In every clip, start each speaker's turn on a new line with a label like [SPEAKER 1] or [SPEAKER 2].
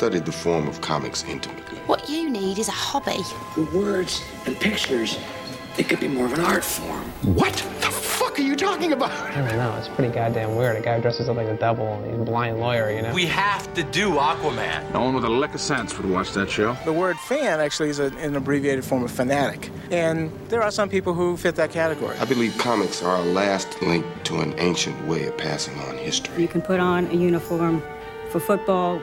[SPEAKER 1] I've studied the form of comics intimately.
[SPEAKER 2] What you need is a hobby.
[SPEAKER 3] Words and pictures, it could be more of an art form.
[SPEAKER 1] What the fuck are you talking about?
[SPEAKER 4] I don't know. It's pretty goddamn weird. A guy dresses up like a devil and he's a blind lawyer, you know?
[SPEAKER 5] We have to do Aquaman.
[SPEAKER 6] No one with a lick of sense would watch that show.
[SPEAKER 7] The word fan actually is a, an abbreviated form of fanatic. And there are some people who fit that category.
[SPEAKER 1] I believe comics are our last link to an ancient way of passing on history.
[SPEAKER 8] You can put on a uniform for football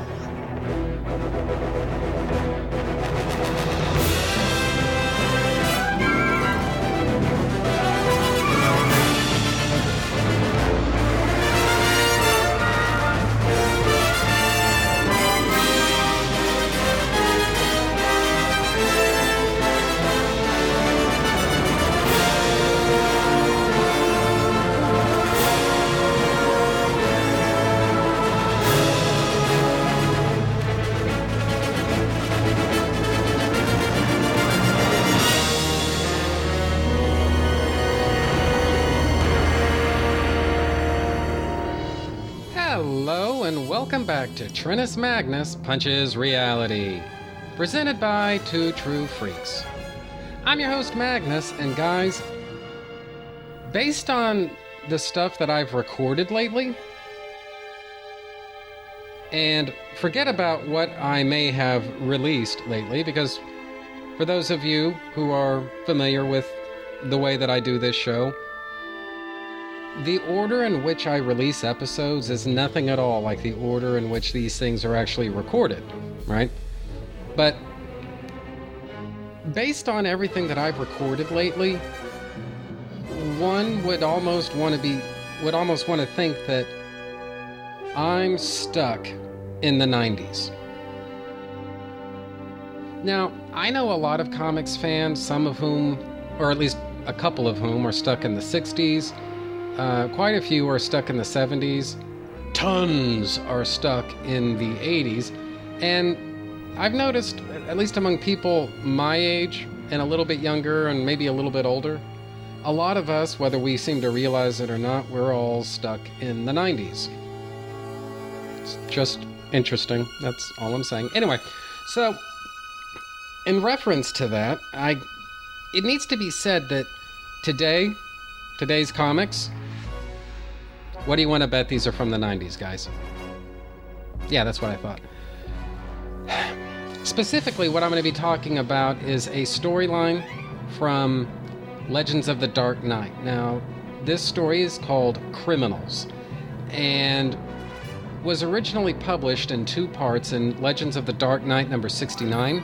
[SPEAKER 9] To Trentus Magnus Punches Reality, presented by Two True Freaks. I'm your host Magnus, and guys, based on the stuff that I've recorded lately, and forget about what I may have released lately, because for those of you who are familiar with the way that I do this show, the order in which I release episodes is nothing at all like the order in which these things are actually recorded, right? But based on everything that I've recorded lately, one would almost want to be would almost want to think that I'm stuck in the 90s. Now, I know a lot of comics fans, some of whom, or at least a couple of whom, are stuck in the 60s. Uh, quite a few are stuck in the 70s. Tons are stuck in the 80s. And I've noticed, at least among people my age and a little bit younger and maybe a little bit older, a lot of us, whether we seem to realize it or not, we're all stuck in the 90s. It's just interesting. That's all I'm saying. Anyway, so in reference to that, I it needs to be said that today, today's comics, what do you want to bet these are from the 90s, guys? Yeah, that's what I thought. Specifically, what I'm going to be talking about is a storyline from Legends of the Dark Knight. Now, this story is called Criminals and was originally published in two parts in Legends of the Dark Knight number 69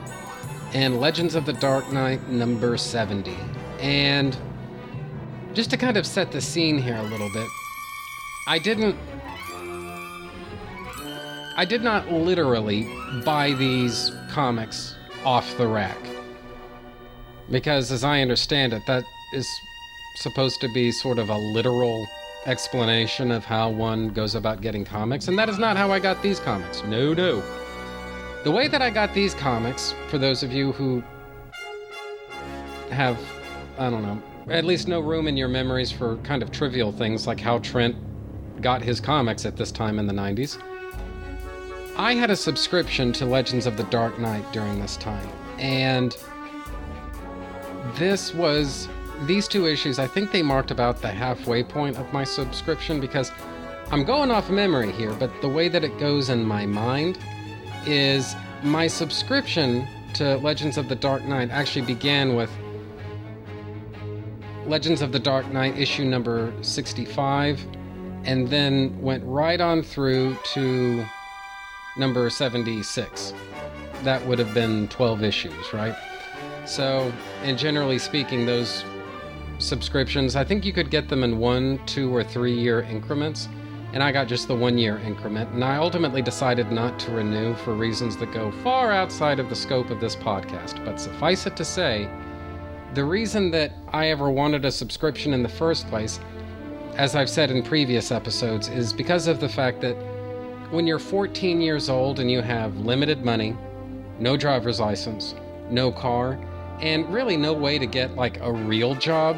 [SPEAKER 9] and Legends of the Dark Knight number 70. And just to kind of set the scene here a little bit, I didn't. I did not literally buy these comics off the rack. Because, as I understand it, that is supposed to be sort of a literal explanation of how one goes about getting comics, and that is not how I got these comics. No, no. The way that I got these comics, for those of you who have, I don't know, at least no room in your memories for kind of trivial things like how Trent got his comics at this time in the 90s. I had a subscription to Legends of the Dark Knight during this time, and this was these two issues. I think they marked about the halfway point of my subscription because I'm going off memory here, but the way that it goes in my mind is my subscription to Legends of the Dark Knight actually began with Legends of the Dark Knight issue number 65 and then went right on through to number 76. That would have been 12 issues, right? So, and generally speaking, those subscriptions, I think you could get them in one, two, or three year increments. And I got just the one year increment. And I ultimately decided not to renew for reasons that go far outside of the scope of this podcast. But suffice it to say, The reason that I ever wanted a subscription in the first place, as I've said in previous episodes, is because of the fact that when you're 14 years old and you have limited money, no driver's license, no car, and really no way to get like a real job,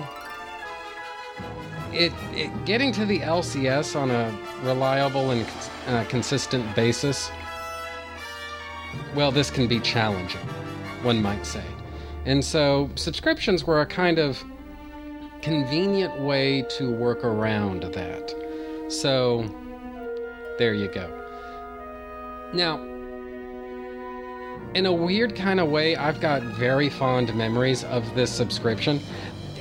[SPEAKER 9] it, it getting to the LCS on a reliable and uh, consistent basis, well, this can be challenging, one might say. And so subscriptions were a kind of convenient way to work around that. So there you go. Now, in a weird kind of way, I've got very fond memories of this subscription.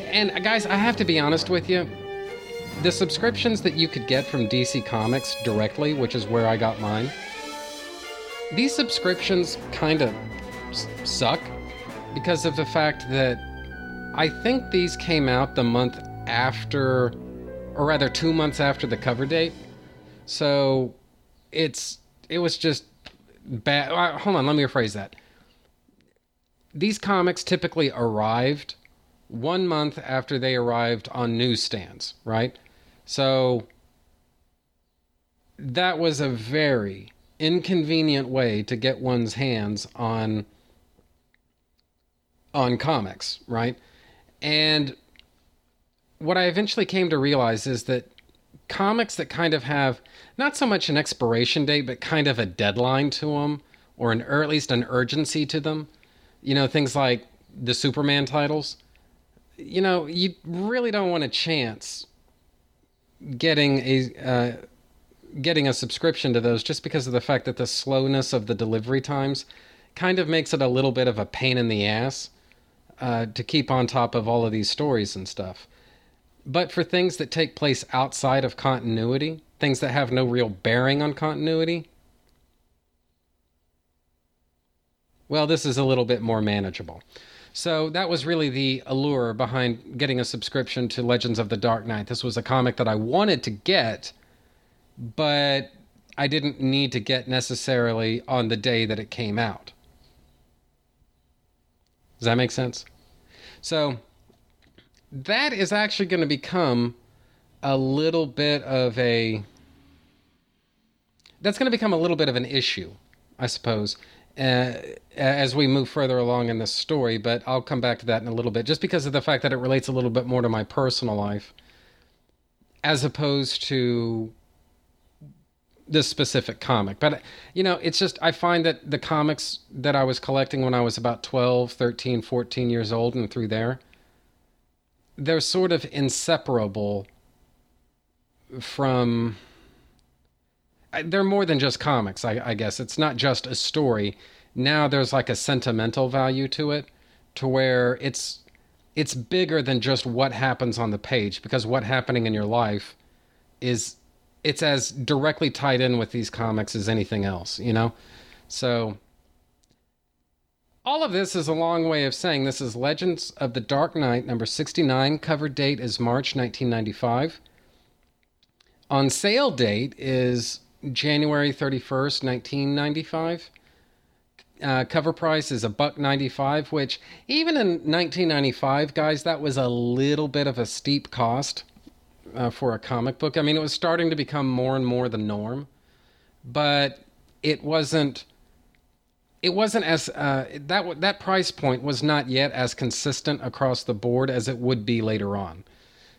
[SPEAKER 9] And uh, guys, I have to be honest with you. The subscriptions that you could get from DC Comics directly, which is where I got mine, these subscriptions kind of suck because of the fact that I think these came out the month after, or rather two months after the cover date. So it's it was just bad. Uh, hold on, let me rephrase that. These comics typically arrived one month after they arrived on newsstands, right? So that was a very inconvenient way to get one's hands on on comics, right? And what I eventually came to realize is that comics that kind of have not so much an expiration date, but kind of a deadline to them, or an or at least an urgency to them. You know, things like the Superman titles. You know, you really don't want a chance getting a uh, getting a subscription to those just because of the fact that the slowness of the delivery times kind of makes it a little bit of a pain in the ass uh, to keep on top of all of these stories and stuff. But for things that take place outside of continuity, things that have no real bearing on continuity, well, this is a little bit more manageable. So that was really the allure behind getting a subscription to Legends of the Dark Knight. This was a comic that I wanted to get, but I didn't need to get necessarily on the day that it came out. Does that make sense? So that is actually going to become a little bit of a that's going to become a little bit of an issue, I suppose, uh, as we move further along in this story. But I'll come back to that in a little bit, just because of the fact that it relates a little bit more to my personal life, as opposed to this specific comic. But, you know, it's just, I find that the comics that I was collecting when I was about 12, 13, 14 years old and through there, they're sort of inseparable from they're more than just comics I, I, guess it's not just a story now there's like a sentimental value to it to where it's it's bigger than just what happens on the page because what happening in your life is it's as directly tied in with these comics as anything else you know so all of this is a long way of saying this is Legends of the Dark Knight, number 69. Cover date is March 1995. On sale date is January 31st, 1995. Uh, cover price is a buck 95, which even in 1995, guys, that was a little bit of a steep cost uh, for a comic book. I mean, it was starting to become more and more the norm, but it wasn't it wasn't as uh, that that price point was not yet as consistent across the board as it would be later on.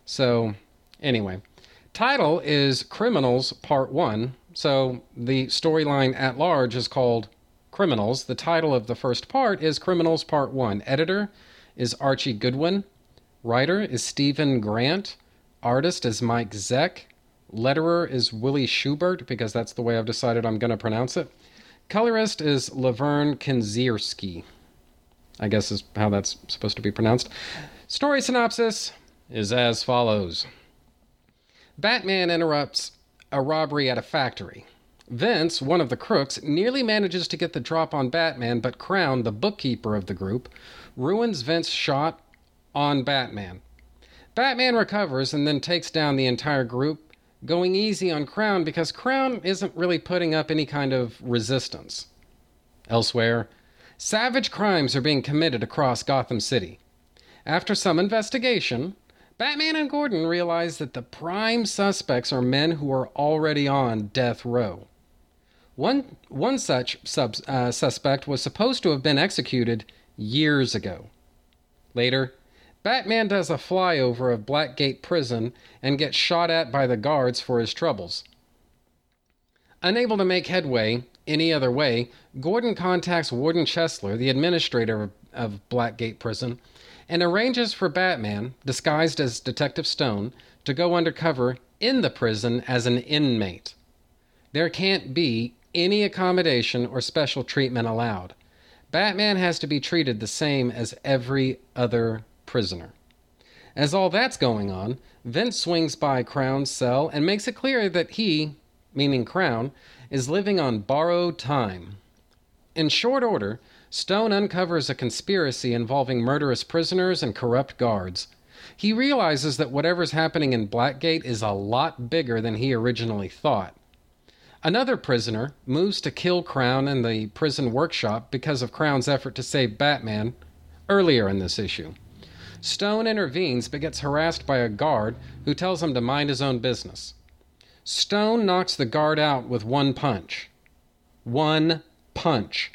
[SPEAKER 9] So, anyway, title is Criminals Part One. So the storyline at large is called Criminals. The title of the first part is Criminals Part One. Editor is Archie Goodwin. Writer is Steven Grant. Artist is Mike Zeck. Letterer is Willie Schubert because that's the way I've decided I'm going to pronounce it. Colorist is Lovern Kindzierski. I guess is how that's supposed to be pronounced. Story synopsis is as follows Batman interrupts a robbery at a factory. Vince, one of the crooks, nearly manages to get the drop on Batman, but Crown, the bookkeeper of the group, ruins Vince's shot on Batman. Batman recovers and then takes down the entire group, going easy on Crown because Crown isn't really putting up any kind of resistance. Elsewhere, savage crimes are being committed across Gotham City. After some investigation, Batman and Gordon realize that the prime suspects are men who are already on death row. One, one such sub, uh, suspect was supposed to have been executed years ago. Later, Batman does a flyover of Blackgate Prison and gets shot at by the guards for his troubles. Unable to make headway any other way, Gordon contacts Warden Chesler, the administrator of Blackgate Prison, and arranges for Batman, disguised as Detective Stone, to go undercover in the prison as an inmate. There can't be any accommodation or special treatment allowed. Batman has to be treated the same as every other prisoner. As all that's going on, Vince swings by Crown's cell and makes it clear that he, meaning Crown, is living on borrowed time. In short order, Stone uncovers a conspiracy involving murderous prisoners and corrupt guards. He realizes that whatever's happening in Blackgate is a lot bigger than he originally thought. Another prisoner moves to kill Crown in the prison workshop because of Crown's effort to save Batman earlier in this issue. Stone intervenes but gets harassed by a guard who tells him to mind his own business. Stone knocks the guard out with one punch. One punch.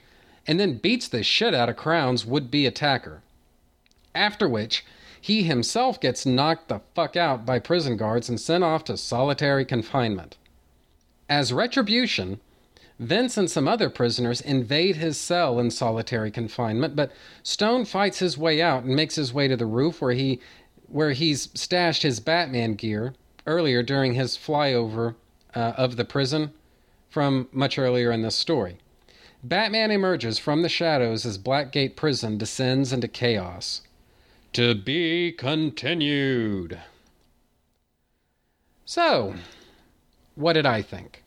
[SPEAKER 9] And then beats the shit out of Crown's would be attacker. After which, he himself gets knocked the fuck out by prison guards and sent off to solitary confinement. As retribution, Vince and some other prisoners invade his cell in solitary confinement, but Stone fights his way out and makes his way to the roof where he where he's stashed his Batman gear earlier during his flyover uh, of the prison from much earlier in this story. Batman emerges from the shadows as Blackgate Prison descends into chaos. To be continued. So, what did I think?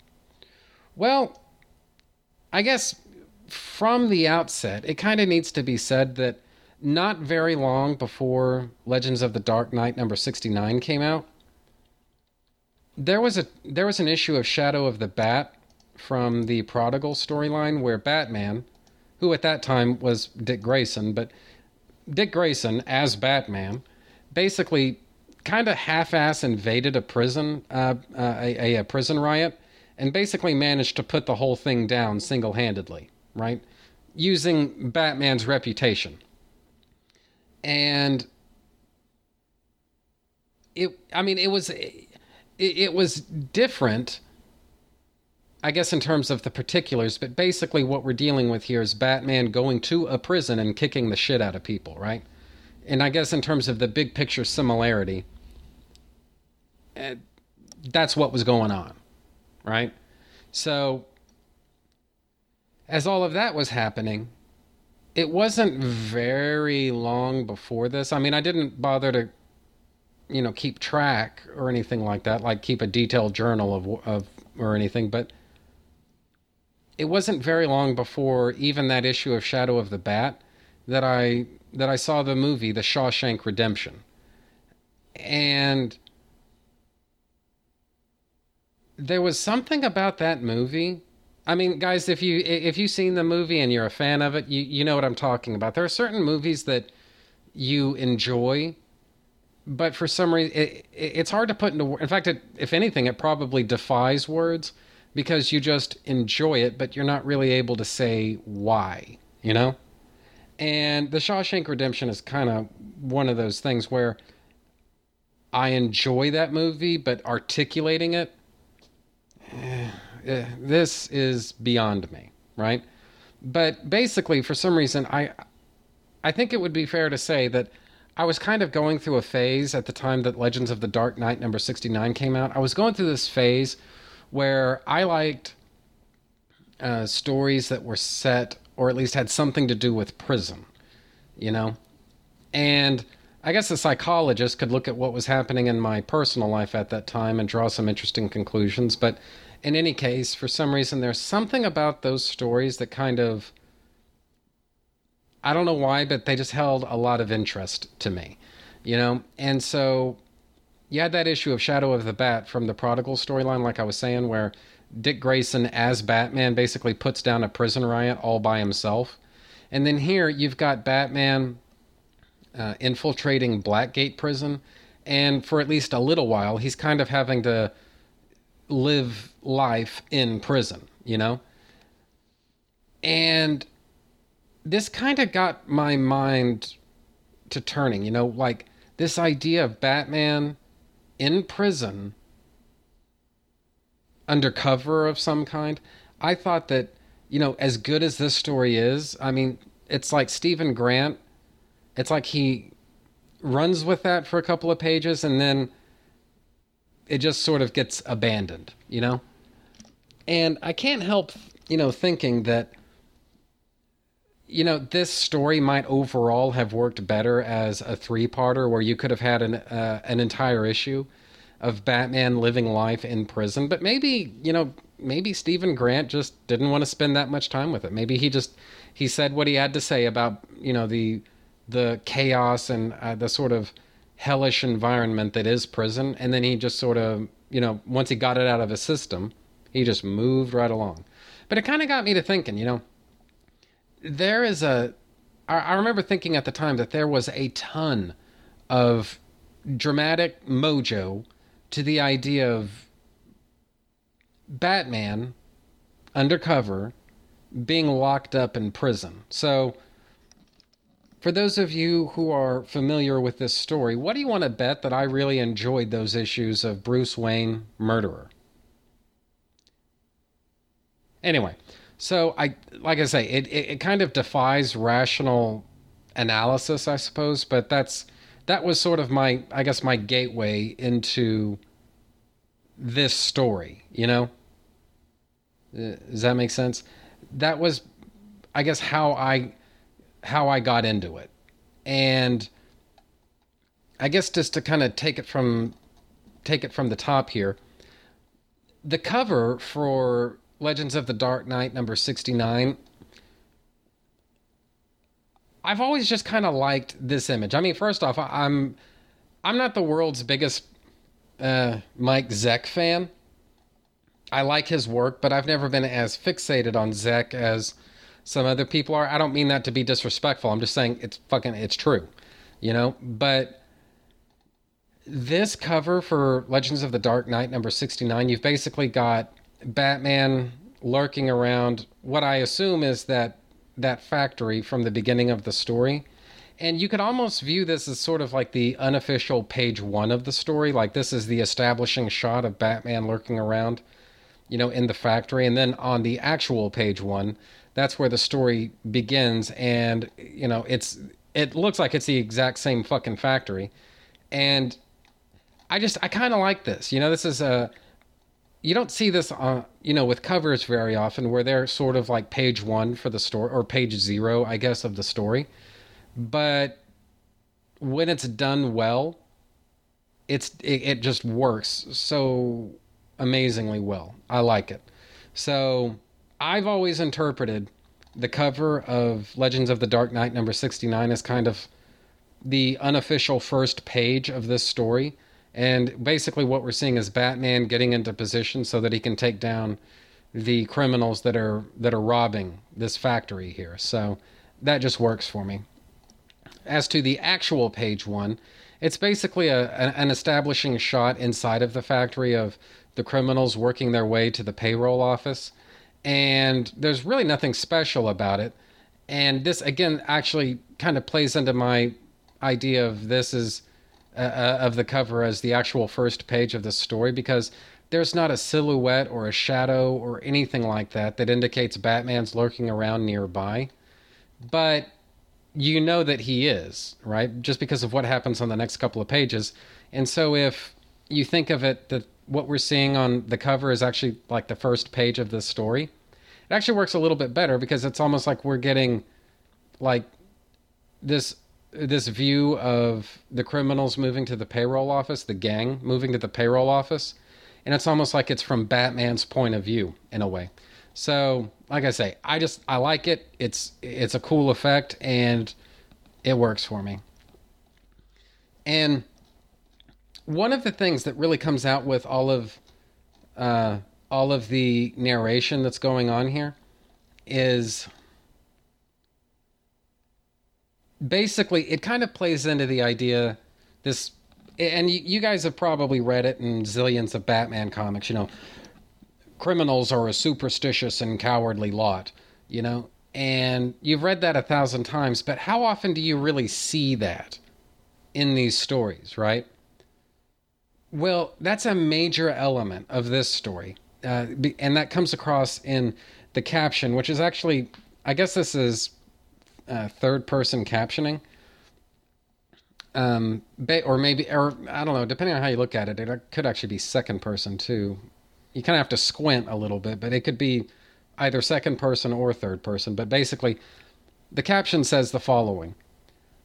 [SPEAKER 9] Well, I guess from the outset, it kind of needs to be said that not very long before Legends of the Dark Knight number 69 came out, there was a there was an issue of Shadow of the Bat from the Prodigal storyline where Batman, who at that time was Dick Grayson, but Dick Grayson as Batman, basically kind of half-ass invaded a prison, uh, uh, a, a, prison riot, and basically managed to put the whole thing down single-handedly, right? Using Batman's reputation. And it, I mean, it was, it, it was different. I guess in terms of the particulars, but basically what we're dealing with here is Batman going to a prison and kicking the shit out of people, right? And I guess in terms of the big picture similarity, uh, that's what was going on, right? So, as all of that was happening, it wasn't very long before this. I mean, I didn't bother to, you know, keep track or anything like that, like keep a detailed journal of, of or anything, but it wasn't very long before even that issue of Shadow of the Bat that I that I saw the movie The Shawshank Redemption. And there was something about that movie. I mean, guys, if you if you've seen the movie and you're a fan of it, you you know what I'm talking about. There are certain movies that you enjoy, but for some reason, it, it's hard to put into. In fact, it, if anything, it probably defies words because you just enjoy it, but you're not really able to say why. You know. And The Shawshank Redemption is kind of one of those things where I enjoy that movie, but articulating it this is beyond me, right? But basically, for some reason, I, I think it would be fair to say that I was kind of going through a phase at the time that Legends of the Dark Knight number 69 came out. I was going through this phase where I liked uh, stories that were set or at least had something to do with prison, you know? And I guess a psychologist could look at what was happening in my personal life at that time and draw some interesting conclusions. But in any case, for some reason, there's something about those stories that kind of. I don't know why, but they just held a lot of interest to me, you know? And so you had that issue of Shadow of the Bat from the Prodigal storyline, like I was saying, where Dick Grayson as Batman basically puts down a prison riot all by himself. And then here you've got Batman uh, infiltrating Blackgate prison, and for at least a little while, he's kind of having to live life in prison, you know? And this kind of got my mind to turning, you know, like this idea of Batman in prison undercover of some kind. I thought that, you know, as good as this story is, I mean, it's like Steven Grant, it's like he runs with that for a couple of pages and then it just sort of gets abandoned, you know? And I can't help, you know, thinking that you know, this story might overall have worked better as a three-parter where you could have had an uh, an entire issue of Batman living life in prison, but maybe, you know, maybe Steven Grant just didn't want to spend that much time with it. Maybe he just he said what he had to say about, you know, the the chaos and uh, the sort of hellish environment that is prison and then he just sort of, you know, once he got it out of his system, he just moved right along. But it kind of got me to thinking, you know, there is a. I, I remember thinking at the time that there was a ton of dramatic mojo to the idea of Batman undercover being locked up in prison. So, for those of you who are familiar with this story, what do you want to bet that I really enjoyed those issues of Bruce Wayne Murderer? Anyway, so I, like I say, it, it, it kind of defies rational analysis, I suppose. But that's that was sort of my, I guess, my gateway into this story. You know, uh, does that make sense? That was, I guess, how I how I got into it, and I guess just to kind of take it from take it from the top here. The cover for Legends of the Dark Knight number 69. I've always just kind of liked this image. I mean, first off, I'm I'm not the world's biggest uh, Mike Zeck fan. I like his work, but I've never been as fixated on Zeck as some other people are. I don't mean that to be disrespectful. I'm just saying it's fucking it's true, you know. But this cover for Legends of the Dark Knight number 69, you've basically got Batman lurking around what I assume is that that factory from the beginning of the story. And you could almost view this as sort of like the unofficial page one of the story. Like this is the establishing shot of Batman lurking around, you know, in the factory. And then on the actual page one, that's where the story begins. And, you know, it's, it looks like it's the exact same fucking factory. And I just, I kind of like this. You know, this is a, you don't see this uh, you know with covers very often where they're sort of like page one for the story or page zero i guess of the story but when it's done well it's it, it just works so amazingly well i like it so i've always interpreted the cover of legends of the dark knight number 69 as kind of the unofficial first page of this story and basically, what we're seeing is Batman getting into position so that he can take down the criminals that are that are robbing this factory here. So that just works for me. As to the actual page one, it's basically a, an establishing shot inside of the factory of the criminals working their way to the payroll office. And there's really nothing special about it. And this, again, actually kind of plays into my idea of this is uh, uh, of the cover as the actual first page of the story because there's not a silhouette or a shadow or anything like that that indicates Batman's lurking around nearby. But you know that he is, right? Just because of what happens on the next couple of pages. And so if you think of it that what we're seeing on the cover is actually like the first page of the story, it actually works a little bit better because it's almost like we're getting like this this view of the criminals moving to the payroll office, the gang moving to the payroll office, and it's almost like it's from Batman's point of view in a way. So, like I say, I just I like it. It's it's a cool effect and it works for me. And one of the things that really comes out with all of uh, all of the narration that's going on here is basically it kind of plays into the idea this and you, guys have probably read it in zillions of Batman comics, you know, criminals are a superstitious and cowardly lot, you know, and you've read that a thousand times, but how often do you really see that in these stories, right? Well, that's a major element of this story. Uh, and that comes across in the caption, which is actually, I guess this is uh, third person captioning. Um, or maybe, or I don't know, depending on how you look at it, it could actually be second person too. You kind of have to squint a little bit, but it could be either second person or third person. But basically, the caption says the following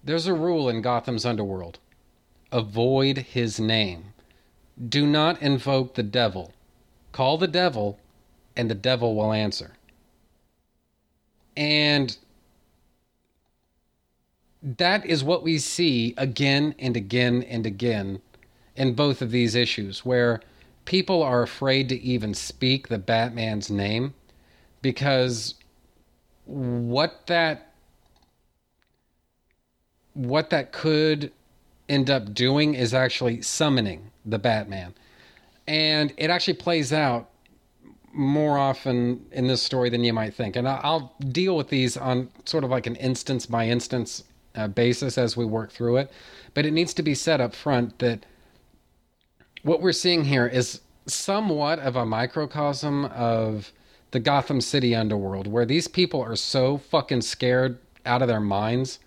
[SPEAKER 9] There's a rule in Gotham's underworld avoid his name. Do not invoke the devil. Call the devil, and the devil will answer. And that is what we see again and again and again in both of these issues, where people are afraid to even speak the Batman's name because what that what that could end up doing is actually summoning the Batman. And it actually plays out more often in this story than you might think. And I'll deal with these on sort of like an instance by instance uh, basis as we work through it. But it needs to be said up front that what we're seeing here is somewhat of a microcosm of the Gotham City underworld, where these people are so fucking scared out of their minds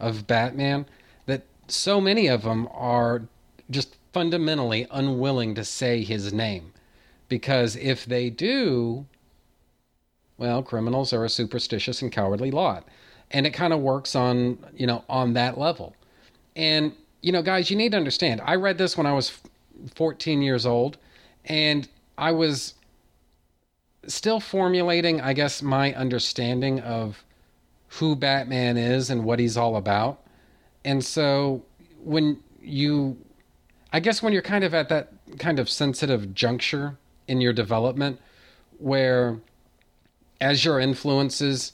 [SPEAKER 9] of Batman that so many of them are just fundamentally unwilling to say his name. Because if they do, well, criminals are a superstitious and cowardly lot. And it kind of works on you know on that level. And you know guys you need to understand i read this when i was 14 years old and i was still formulating i guess my understanding of who batman is and what he's all about. And so when you i guess when you're kind of at that kind of sensitive juncture in your development where as your influences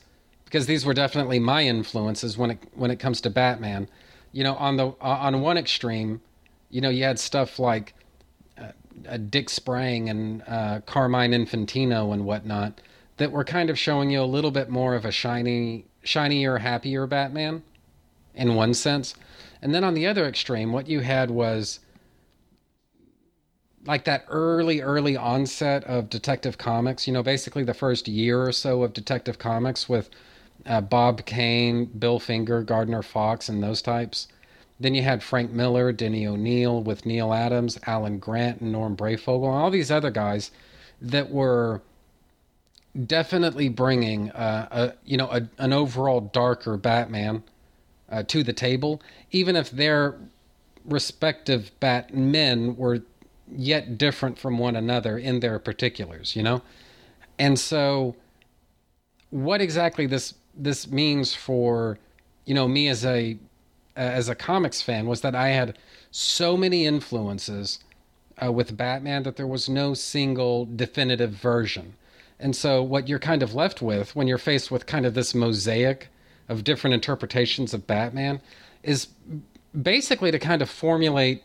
[SPEAKER 9] because these were definitely my influences when it when it comes to Batman. You know, on the on one extreme, you know, you had stuff like uh, Dick Sprang and uh, Carmine Infantino and whatnot that were kind of showing you a little bit more of a shiny, shinier, happier Batman, in one sense. And then on the other extreme, what you had was like that early, early onset of Detective Comics. You know, basically the first year or so of Detective Comics with uh, Bob Kane, Bill Finger, Gardner Fox, and those types. Then you had Frank Miller, Denny O'Neil with Neal Adams, Alan Grant, and Norm Breyfogle, and all these other guys that were definitely bringing uh, a you know a, an overall darker Batman uh, to the table, even if their respective Batmen were yet different from one another in their particulars, you know, and so what exactly this this means for you know me as a as a comics fan was that I had so many influences uh, with Batman that there was no single definitive version. And so what you're kind of left with when you're faced with kind of this mosaic of different interpretations of Batman is basically to kind of formulate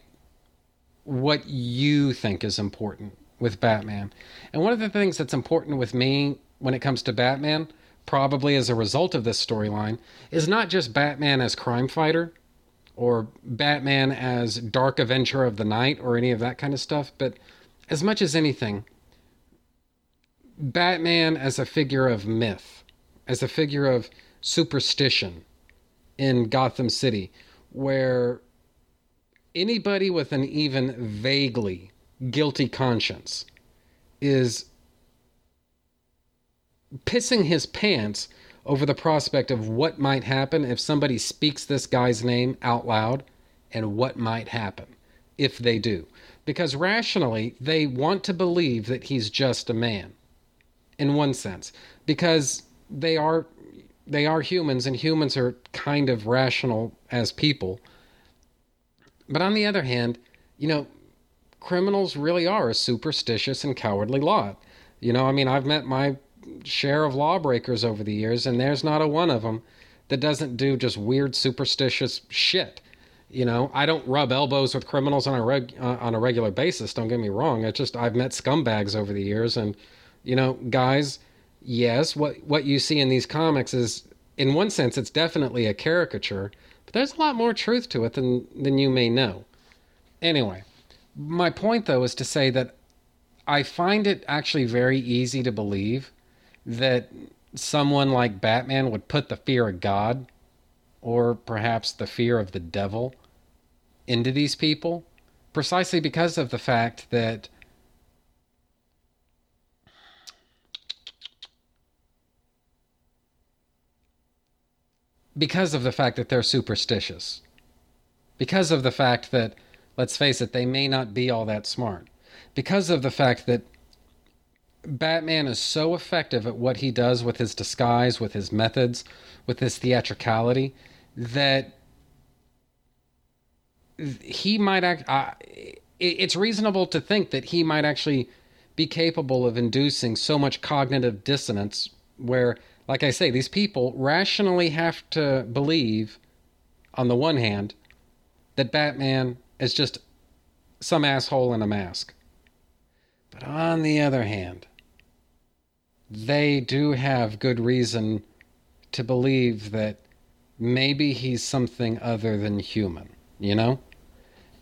[SPEAKER 9] what you think is important with Batman. And one of the things that's important with me when it comes to Batman probably as a result of this storyline, is not just Batman as crime fighter or Batman as dark avenger of the night or any of that kind of stuff, but as much as anything, Batman as a figure of myth, as a figure of superstition in Gotham City, where anybody with an even vaguely guilty conscience is pissing his pants over the prospect of what might happen if somebody speaks this guy's name out loud and what might happen if they do. Because rationally, they want to believe that he's just a man in one sense because they are they are humans and humans are kind of rational as people. But on the other hand, you know, criminals really are a superstitious and cowardly lot. You know, I mean, I've met my share of lawbreakers over the years, and there's not a one of them that doesn't do just weird superstitious shit. You know, I don't rub elbows with criminals on a reg, uh, on a regular basis. Don't get me wrong. It's just I've met scumbags over the years, and you know, guys, yes, what what you see in these comics is, in one sense, it's definitely a caricature, there's a lot more truth to it than than you may know. Anyway, my point though is to say that I find it actually very easy to believe that someone like Batman would put the fear of God or perhaps the fear of the devil into these people precisely because of the fact that because of the fact that they're superstitious because of the fact that let's face it they may not be all that smart because of the fact that Batman is so effective at what he does with his disguise, with his methods, with his theatricality, that he might act. Uh, it's reasonable to think that he might actually be capable of inducing so much cognitive dissonance where, like I say, these people rationally have to believe, on the one hand, that Batman is just some asshole in a mask. But on the other hand, they do have good reason to believe that maybe he's something other than human, you know?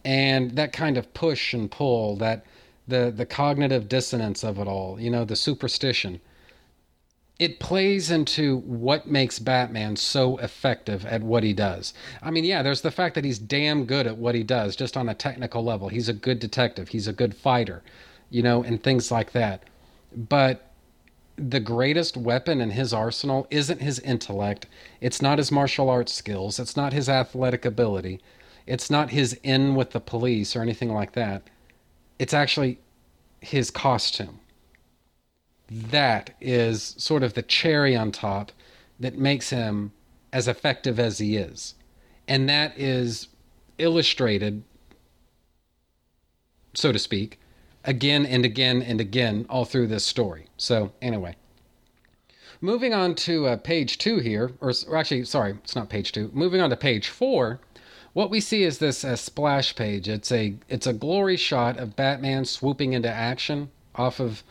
[SPEAKER 9] And that kind of push and pull, that the the cognitive dissonance of it all, you know, the superstition. It plays into what makes Batman so effective at what he does. I mean, yeah, there's the fact that he's damn good at what he does, just on a technical level. He's a good detective, he's a good fighter, you know, and things like that. But the greatest weapon in his arsenal isn't his intellect, it's not his martial arts skills, it's not his athletic ability, it's not his in with the police or anything like that. It's actually his costume. That is sort of the cherry on top that makes him as effective as he is. And that is illustrated, so to speak, again and again and again all through this story. So, anyway. Moving on to uh, page two here, or, or, actually, sorry, it's not page two. Moving on to page four, what we see is this uh, splash page. It's a it's a glory shot of Batman swooping into action off of.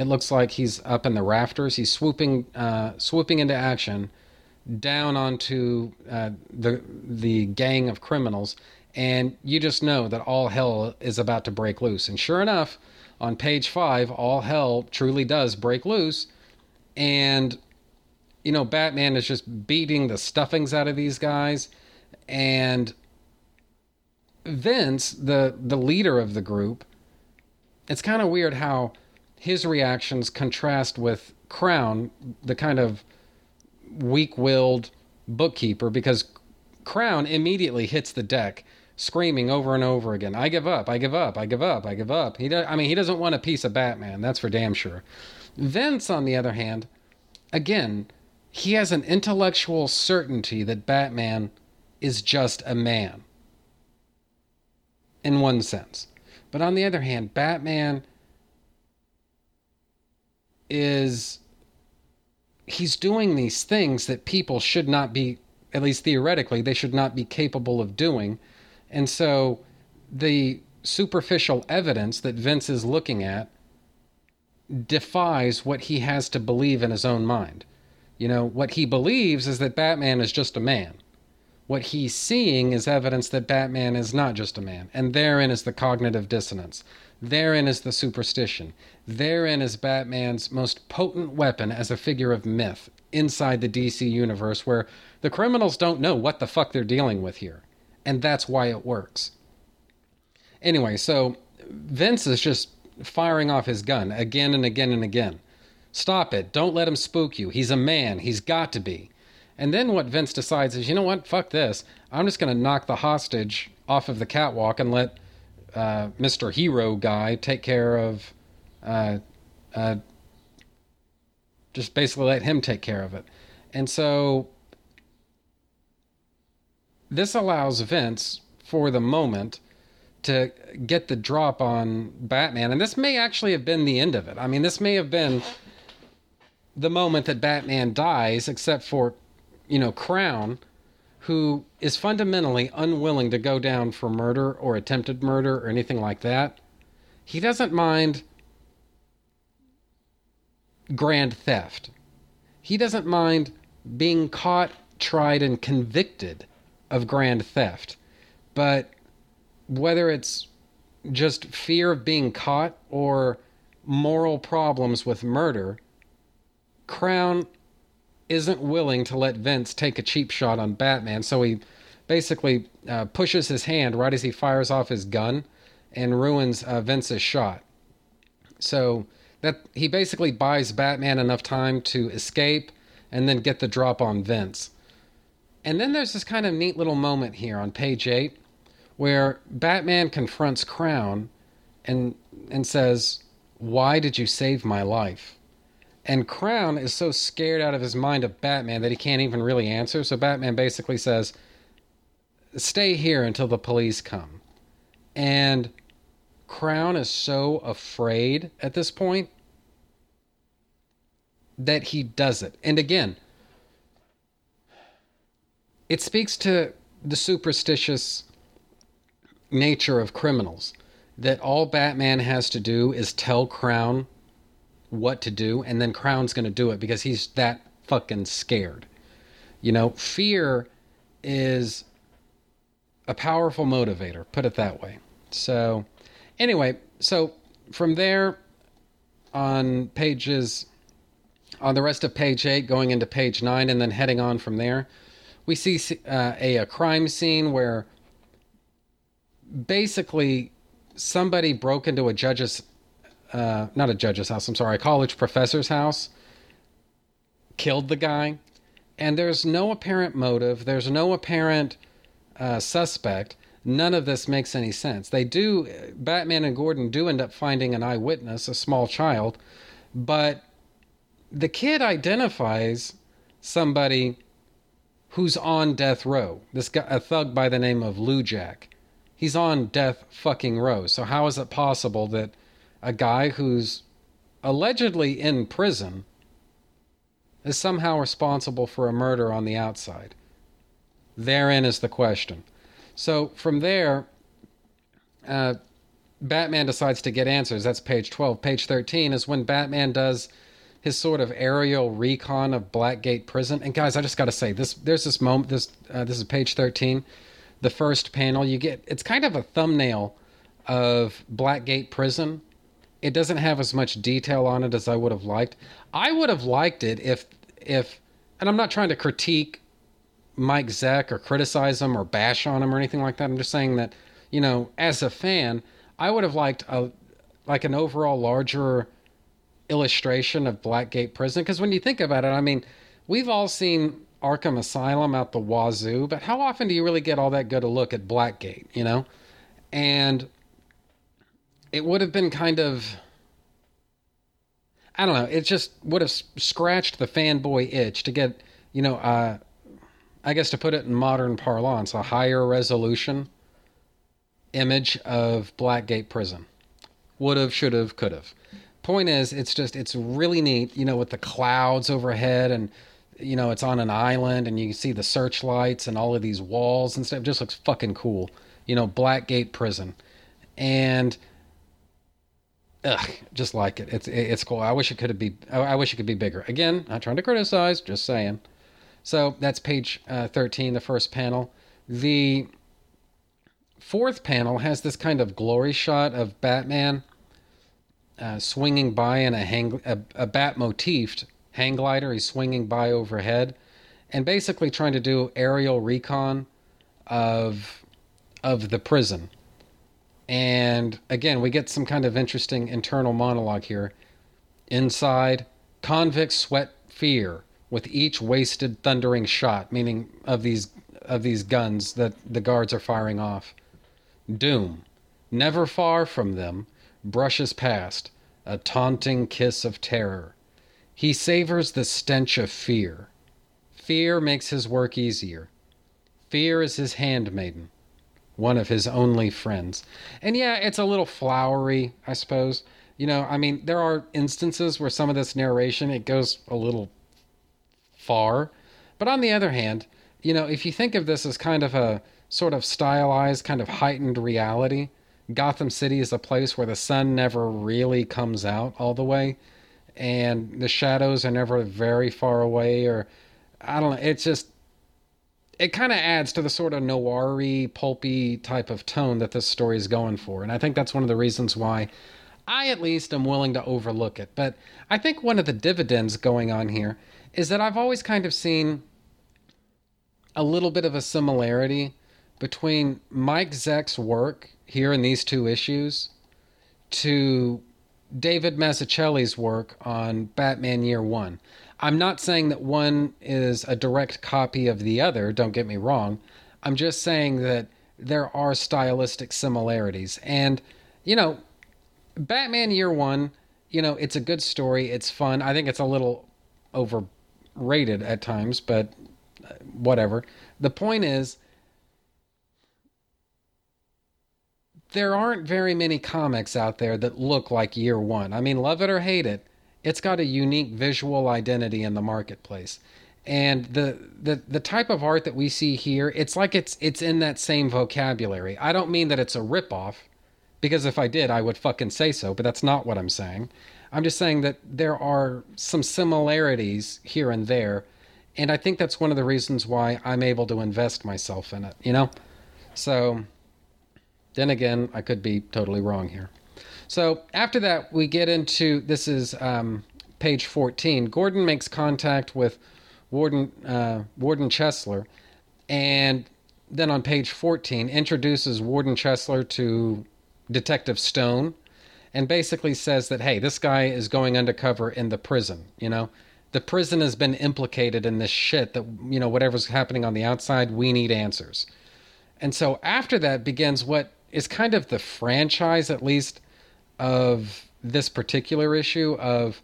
[SPEAKER 9] It looks like he's up in the rafters. He's swooping uh, swooping into action down onto uh, the the gang of criminals, and you just know that all hell is about to break loose. And sure enough, on page five, all hell truly does break loose. And, you know, Batman is just beating the stuffings out of these guys. And Vince, the, the leader of the group, it's kind of weird how his reactions contrast with Crown, the kind of weak willed bookkeeper, because Crown immediately hits the deck screaming over and over again, "I give up! I give up! I give up! I give up!" He, does, I mean, he doesn't want a piece of Batman. That's for damn sure. Vince, on the other hand, again, he has an intellectual certainty that Batman is just a man. In one sense, but on the other hand, Batman is he's doing these things that people should not be at least theoretically they should not be capable of doing and so the superficial evidence that Vince is looking at defies what he has to believe in his own mind. You know, what he believes is that Batman is just a man. What he's seeing is evidence that Batman is not just a man. And therein is the cognitive dissonance. Therein is the superstition. Therein is Batman's most potent weapon as a figure of myth inside the DC universe, where the criminals don't know what the fuck they're dealing with here and that's why it works. Anyway, so Vince is just firing off his gun again and again and again. Stop it. Don't let him spook you. He's a man. He's got to be. And then what Vince decides is, you know what? Fuck this. I'm just going to knock the hostage off of the catwalk and let uh, Mr. Hero guy take care of. Uh, uh, just basically let him take care of it. And so this allows Vince, for the moment, to get the drop on Batman. And this may actually have been the end of it. I mean, this may have been the moment that Batman dies, except for you know, Crown, who is fundamentally unwilling to go down for murder or attempted murder or anything like that, he doesn't mind grand theft. He doesn't mind being caught, tried, and convicted of grand theft. But whether it's just fear of being caught or moral problems with murder, Crown isn't willing to let Vince take a cheap shot on Batman. So he basically uh, pushes his hand right as he fires off his gun and ruins uh, Vince's shot. So that he basically buys Batman enough time to escape and then get the drop on Vince. And then there's this kind of neat little moment here on page 8 where Batman confronts Crown and and says, "Why did you save my life?" And Crown is so scared out of his mind of Batman that he can't even really answer. So Batman basically says, "Stay here until the police come." And Crown is so afraid at this point that he does it. And again, it speaks to the superstitious nature of criminals that all Batman has to do is tell Crown what to do, and then Crown's going to do it because he's that fucking scared. You know, fear is a powerful motivator, put it that way. So, anyway, so from there on pages, on the rest of page eight, going into page nine, and then heading on from there, we see uh, a, a crime scene where basically somebody broke into a judge's uh, not a judge's house i'm sorry a college professor's house killed the guy. And there's no apparent motive there's no apparent uh, suspect. None of this makes any sense. They do batman and gordon do end up finding an eyewitness a small child but the kid identifies somebody who's on death row. This guy a thug by the name of lou jack. He's on death fucking row. So how is it possible that a guy who's allegedly in prison is somehow responsible for a murder on the outside? Therein is the question. So from there, uh, Batman decides to get answers. That's page 12. Page 13 is when Batman does his sort of aerial recon of Blackgate Prison. And guys, I just got to say this. There's this moment. This uh, this is page 13 the first panel, you get it's kind of a thumbnail of Blackgate Prison. It doesn't have as much detail on it as I would have liked. I would have liked it if if and I'm not trying to critique Mike Zeck or criticize him or bash on him or anything like that. I'm just saying that, you know, as a fan, I would have liked a like an overall larger illustration of Blackgate Prison because when you think about it, I mean, we've all seen Arkham Asylum out the wazoo, but how often do you really get all that good a look at Blackgate, you know? And it would have been kind of I don't know, it just would have scratched the fanboy itch to get, you know, uh, I guess to put it in modern parlance, a higher resolution image of Blackgate Prison. Would have, should have, could have. Point is, it's just, it's really neat, you know, with the clouds overhead and you know, it's on an island and you can see the searchlights and all of these walls and stuff. It just looks fucking cool. You know, Blackgate Prison. And ugh, just like it. It's it's cool. I wish it could be I wish it could be bigger. Again, not trying to criticize, just saying. So that's page uh, 13, the first panel. The fourth panel has this kind of glory shot of Batman uh, swinging by in a hang a, a bat motifed hang glider. He's swinging by overhead and basically trying to do aerial recon of of the prison. And again, we get some kind of interesting internal monologue here. Inside, convicts sweat fear with each wasted thundering shot, meaning of these of these guns that the guards are firing off. Doom, never far from them, brushes past, a taunting kiss of terror. He savors the stench of fear. Fear makes his work easier. Fear is his handmaiden, one of his only friends. And yeah, it's a little flowery, I suppose. You know, I mean, there are instances where some of this narration it goes a little far, But on the other hand, you know, if you think of this as kind of a sort of stylized, kind of heightened reality, Gotham City is a place where the sun never really comes out all the way, and the shadows are never very far away, or I don't know. It's just it kind of adds to the sort of noiry, pulpy type of tone that this story is going for, and I think that's one of the reasons why I at least am willing to overlook it. But I think one of the dividends going on here is that I've always kind of seen a little bit of a similarity between Mike Zeck's work here in these two issues to David Mazzucchelli's work on Batman Year One. I'm not saying that one is a direct copy of the other, don't get me wrong. I'm just saying that there are stylistic similarities. And, you know, Batman Year One, you know, it's a good story. It's fun. I think it's a little overrated at times, but uh, whatever. The point is, there aren't very many comics out there that look like Year One. I mean, love it or hate it, it's got a unique visual identity in the marketplace. And the, the the type of art that we see here, it's like it's it's in that same vocabulary. I don't mean that it's a ripoff, because if I did, I would fucking say so, but that's not what I'm saying. I'm just saying that there are some similarities here and there, and I think that's one of the reasons why I'm able to invest myself in it, you know? So then again, I could be totally wrong here. So after that, we get into this is um, page 14. Gordon makes contact with Warden uh, Warden Chesler, and then on page 14 introduces Warden Chesler to Detective Stone, and basically says that hey, this guy is going undercover in the prison. You know, the prison has been implicated in this shit. That you know, whatever's happening on the outside, we need answers. And so after that begins what is kind of the franchise, at least of this particular issue of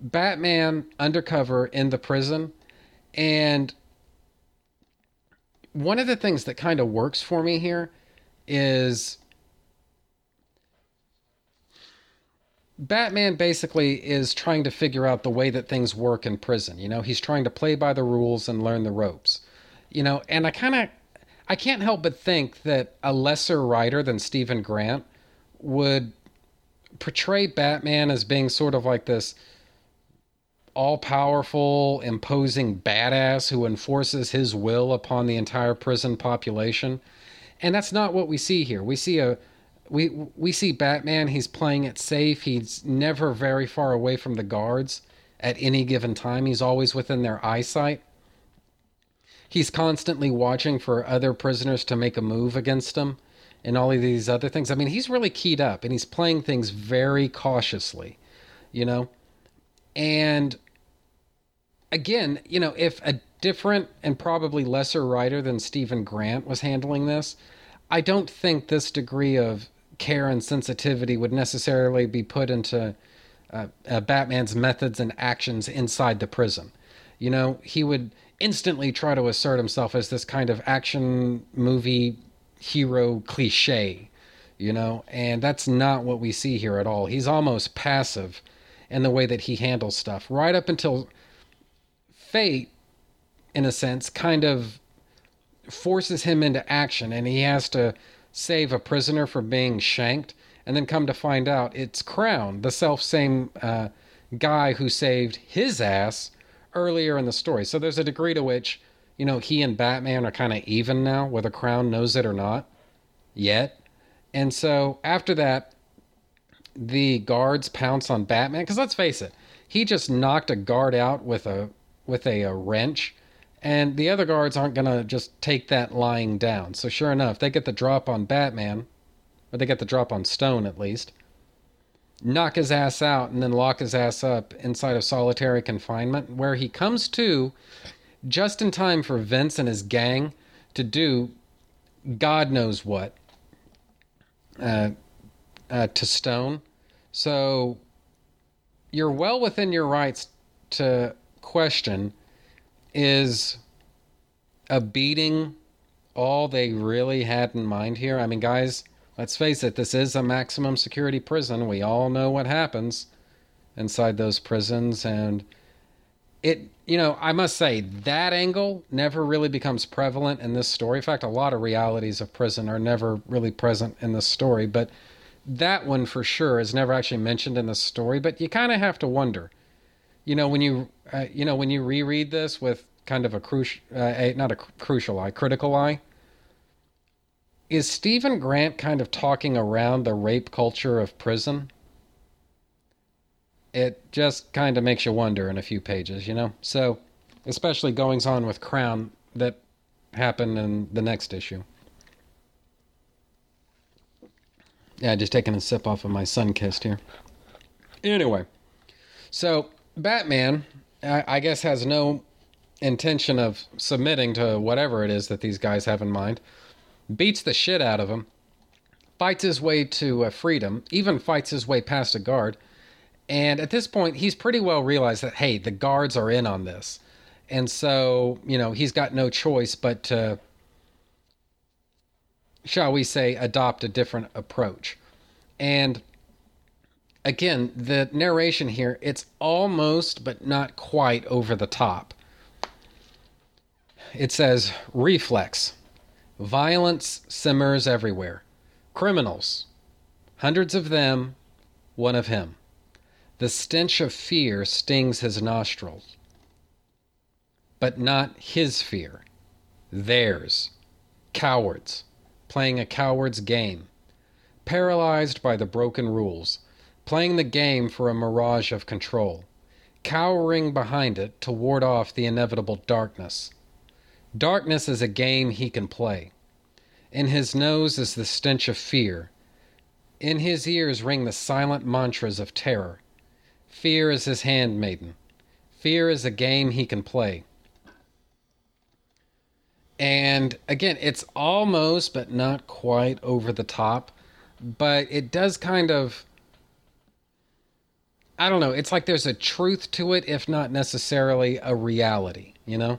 [SPEAKER 9] Batman undercover in the prison. And one of the things that kind of works for me here is Batman basically is trying to figure out the way that things work in prison. You know, he's trying to play by the rules and learn the ropes. You know, and I kind of I can't help but think that a lesser writer than Steven Grant would portray Batman as being sort of like this all powerful, imposing badass who enforces his will upon the entire prison population. And that's not what we see here. We see a we we see Batman, he's playing it safe. He's never very far away from the guards at any given time. He's always within their eyesight. He's constantly watching for other prisoners to make a move against him and all of these other things. I mean, he's really keyed up and he's playing things very cautiously, you know? And again, you know, if a different and probably lesser writer than Steven Grant was handling this, I don't think this degree of care and sensitivity would necessarily be put into uh, uh, Batman's methods and actions inside the prison. You know, he would instantly try to assert himself as this kind of action movie hero cliche, you know, and that's not what we see here at all. He's almost passive in the way that he handles stuff, right up until fate, in a sense, kind of forces him into action and he has to save a prisoner from being shanked. And then come to find out it's Crown, the self same uh, guy who saved his ass earlier in the story. So there's a degree to which you know, he and Batman are kind of even now, whether Crown knows it or not yet. And so after that, the guards pounce on Batman because let's face it, he just knocked a guard out with a with a, a wrench, and the other guards aren't gonna just take that lying down. So sure enough, they get the drop on Batman, or they get the drop on Stone at least. Knock his ass out and then lock his ass up inside of solitary confinement, where he comes to just in time for Vince and his gang to do God knows what uh, uh, to Stone. So you're well within your rights to question is a beating all they really had in mind here? I mean, guys, let's face it, this is a maximum security prison. We all know what happens inside those prisons. And it you know i must say that angle never really becomes prevalent in this story. In fact a lot of realities of prison are never really present in this story but that one for sure is never actually mentioned in the story. But you kind of have to wonder you know when you uh, you know when you reread this with kind of a crucial uh, not a cr- crucial eye critical eye is Steven Grant kind of talking around the rape culture of prison it just kind of makes you wonder in a few pages, you know? So, especially goings on with Crown that happened in the next issue. Yeah, just taking a sip off of my Sunkist here. Anyway, so Batman, I, I guess, has no intention of submitting to whatever it is that these guys have in mind. Beats the shit out of him, fights his way to uh, freedom, even fights his way past a guard and at this point, he's pretty well realized that, hey, the guards are in on this. And so, you know, he's got no choice but to, shall we say, adopt a different approach. And again, the narration here, it's almost but not quite over the top. It says, reflex. Violence simmers everywhere. Criminals. Hundreds of them, one of him. The stench of fear stings his nostrils. But not his fear, theirs. Cowards, playing a coward's game. Paralyzed by the broken rules, playing the game for a mirage of control, cowering behind it to ward off the inevitable darkness. Darkness is a game he can play. In his nose is the stench of fear. In his ears ring the silent mantras of terror. Fear is his handmaiden. Fear is a game he can play. And again, it's almost, but not quite over the top, but it does kind of. I don't know. It's like there's a truth to it, if not necessarily a reality, you know?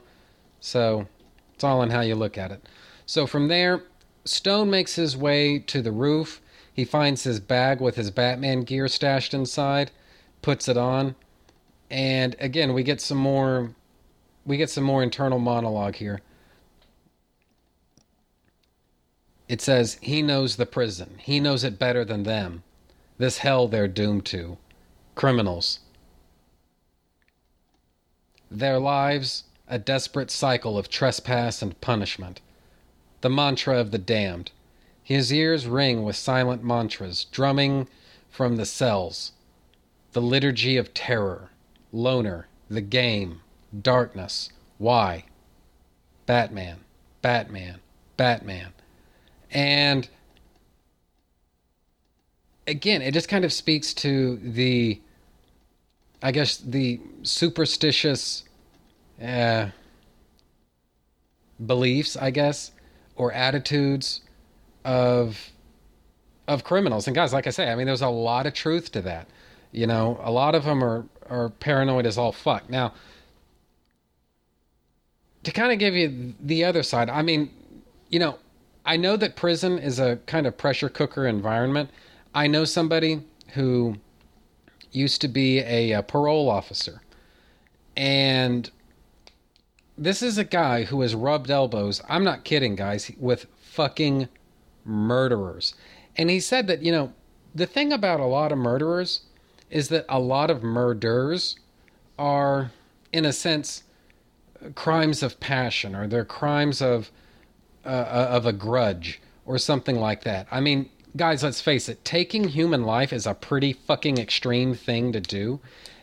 [SPEAKER 9] So it's all in how you look at it. So from there, Stone makes his way to the roof. He finds his bag with his Batman gear stashed inside puts it on. And again, we get some more we get some more internal monologue here. It says he knows the prison. He knows it better than them. This hell they're doomed to. Criminals. Their lives a desperate cycle of trespass and punishment. The mantra of the damned. His ears ring with silent mantras, drumming from the cells the Liturgy of Terror, Loner, The Game, Darkness, Why, Batman, Batman, Batman. And again, it just kind of speaks to the, I guess, the superstitious uh, beliefs, I guess, or attitudes of of criminals. And guys, like I say, I mean, there's a lot of truth to that. You know, a lot of them are are paranoid as all fuck. Now, to kind of give you the other side, I mean, you know, I know that prison is a kind of pressure cooker environment. I know somebody who used to be a, a parole officer, and this is a guy who has rubbed elbows. I'm not kidding, guys, with fucking murderers. And he said that, you know, the thing about a lot of murderers is that a lot of murders are, in a sense, crimes of passion or they're crimes of uh, of a grudge or something like that. I mean, guys, let's face it, taking human life is a pretty fucking extreme thing to do,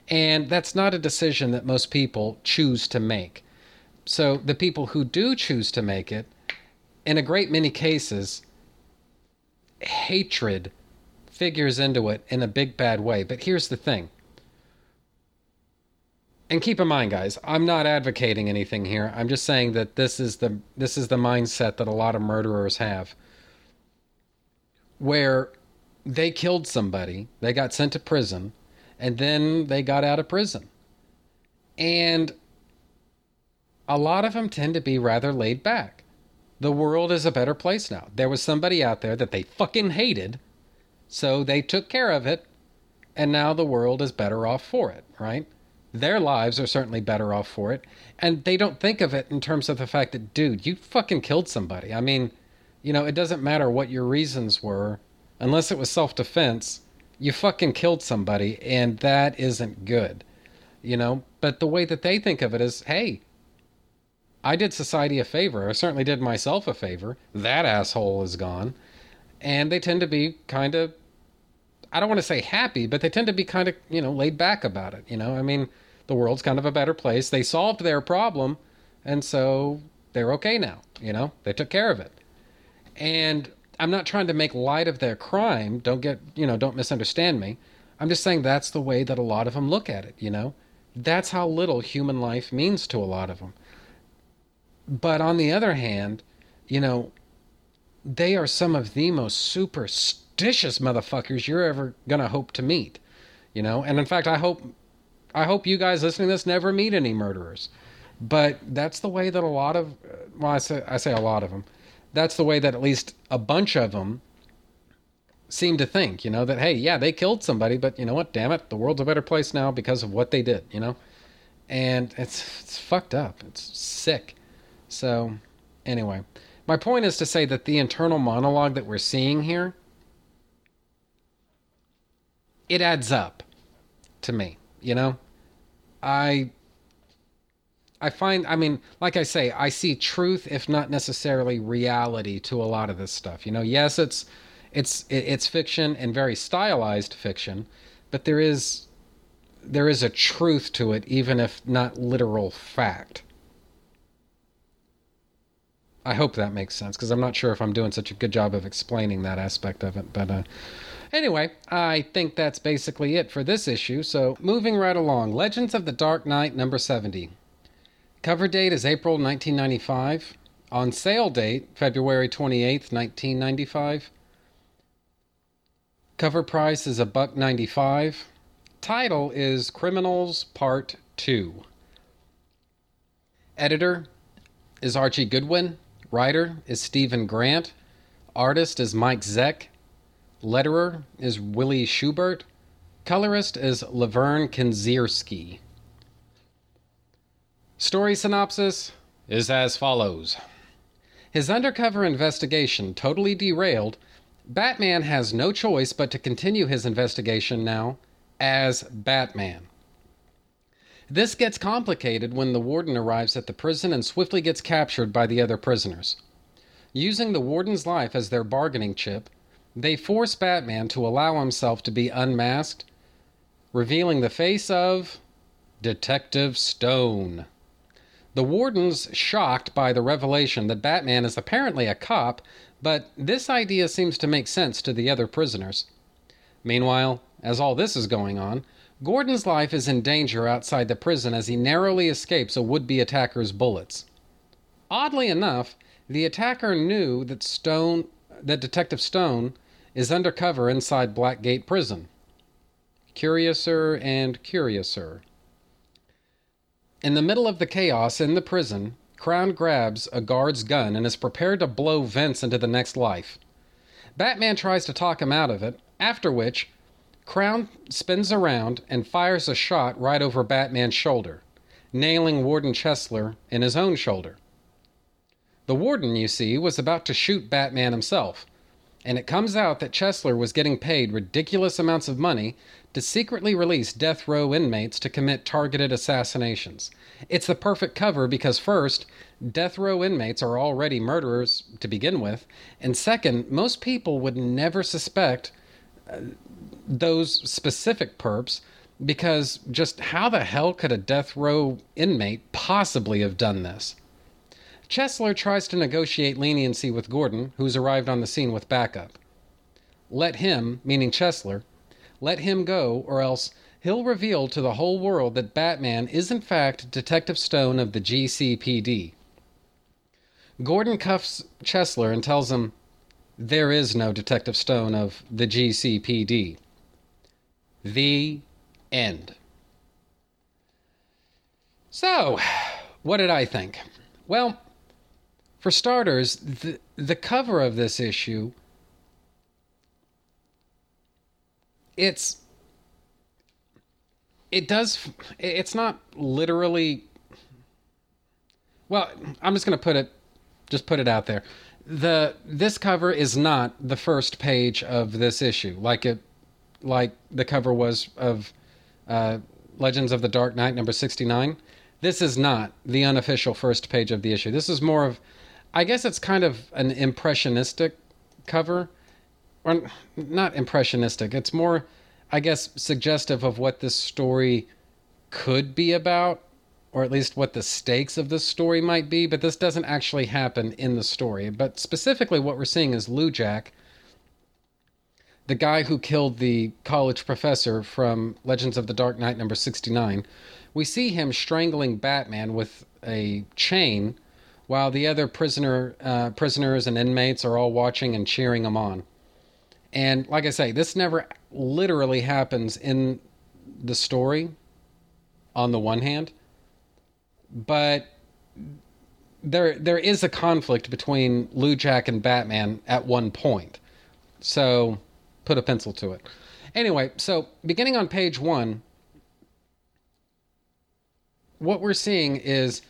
[SPEAKER 9] and that's not a decision that most people choose to make. So the people who do choose to make it, in a great many cases, hatred figures into it in a big bad way. But here's the thing. And keep in mind guys, I'm not advocating anything here. I'm just saying that this is the this is the mindset that a lot of murderers have. Where they killed somebody, they got sent to prison, and then they got out of prison. And a lot of them tend to be rather laid back. The world is a better place now. There was somebody out there that they fucking hated so they took care of it, and now the world is better off for it, right? their lives are certainly better off for it. And they don't think of it in terms of the fact that, dude, you fucking killed somebody. I mean, you know, it doesn't matter what your reasons were, unless it was self defense, you fucking killed somebody, and that isn't good. You know, but the way that they think of it is, hey, I did society a favor. I certainly did myself a favor. That asshole is gone. And they tend to be kind of, I don't want to say happy, but they tend to be kind of, you know, laid back about it. You know, I mean, the world's kind of a better place. They solved their problem, and so they're okay now. You know, they took care of it. And I'm not trying to make light of their crime. Don't get, you know, don't misunderstand me. I'm just saying that's the way that a lot of them look at it, you know? That's how little human life means to a lot of them. But on the other hand, you know, they are some of the most superstitious motherfuckers you're ever to hope to meet, you know? And in fact, I hope I hope you guys listening to this never meet any murderers. But that's the way that a lot of uh, well, I say I say a lot of them that's the way that at least a bunch of them seem to think, you know, that, hey, yeah, they killed somebody, but you know what? Damn it. The world's a better place now because of what they did, you know? And it's, it's fucked up. It's sick. So, anyway, my point is to say that the internal monologue that we're seeing here, it adds up to me, you know? I I find, I mean, like I say, I see truth, if not necessarily reality, to a lot of this stuff. You know, yes, it's it's it's fiction and very stylized fiction, but there is there is a truth to it, even if not literal fact. I hope that makes sense because I'm not sure if I'm doing such a good job of explaining that aspect of it, but. Uh, Anyway, I think that's basically it for this issue, so moving right along Legends of the Dark Knight number 70. Cover date is April 1995. On sale date, February 28th, 1995. Cover price is a buck 95. Title is Criminals Part 2. Editor is Archie Goodwin. Writer is Steven Grant. Artist is Mike Zeck. Letterer is Willie Schubert. Colorist is Lovern Kindzierski. Story synopsis is as follows His undercover investigation totally derailed, Batman has no choice but to continue his investigation now as Batman. This gets complicated when the warden arrives at the prison and swiftly gets captured by the other prisoners. Using the warden's life as their bargaining chip, they force Batman to allow himself to be unmasked, revealing the face of Detective Stone. The warden's shocked by the revelation that Batman is apparently a cop, but this idea seems to make sense to the other prisoners. Meanwhile, as all this is going on, Gordon's life is in danger outside the prison as he narrowly escapes a would be attacker's bullets. Oddly enough, the attacker knew that Stone that Detective Stone is undercover inside Blackgate Prison. Curiouser and curiouser. In the middle of the chaos in the prison, Crown grabs a guard's gun and is prepared to blow Vince into the next life. Batman tries to talk him out of it, after which, Crown spins around and fires a shot right over Batman's shoulder, nailing Warden Chesler in his own shoulder. The Warden, you see, was about to shoot Batman himself, and it comes out that Chesler was getting paid ridiculous amounts of money to secretly release death row inmates to commit targeted assassinations. It's the perfect cover because, first, death row inmates are already murderers to begin with, and second, most people would never suspect uh, those specific perps because just how the hell could a death row inmate possibly have done this? Chesler tries to negotiate leniency with Gordon, who's arrived on the scene with backup. Let him, meaning Chesler, let him go, or else he'll reveal to the whole world that Batman is in fact Detective Stone of the GCPD. Gordon cuffs Chesler and tells him there is no Detective Stone of the GCPD. The end. So, what did I think? Well, for starters, the, the cover of this issue it's it does. It's not literally. Well, I'm just going to put it, just put it out there. The this cover is not the first page of this issue, like it, like the cover was of uh, Legends of the Dark Knight number 69. This is not the unofficial first page of the issue. This is more of, I guess it's kind of an impressionistic cover, or not impressionistic. It's more, I guess, suggestive of what this story could be about, or at least what the stakes of this story might be. But this doesn't actually happen in the story. But specifically, what we're seeing is Lou Jack, the guy who killed the college professor from Legends of the Dark Knight number 69. We see him strangling Batman with a chain while the other prisoner uh, prisoners and inmates are all watching and cheering him on. And like I say, this never literally happens in the story on the one hand, but there there is a conflict between Lou Jack and Batman at one point. So put a pencil to it. Anyway, so beginning on page 1, what we're seeing is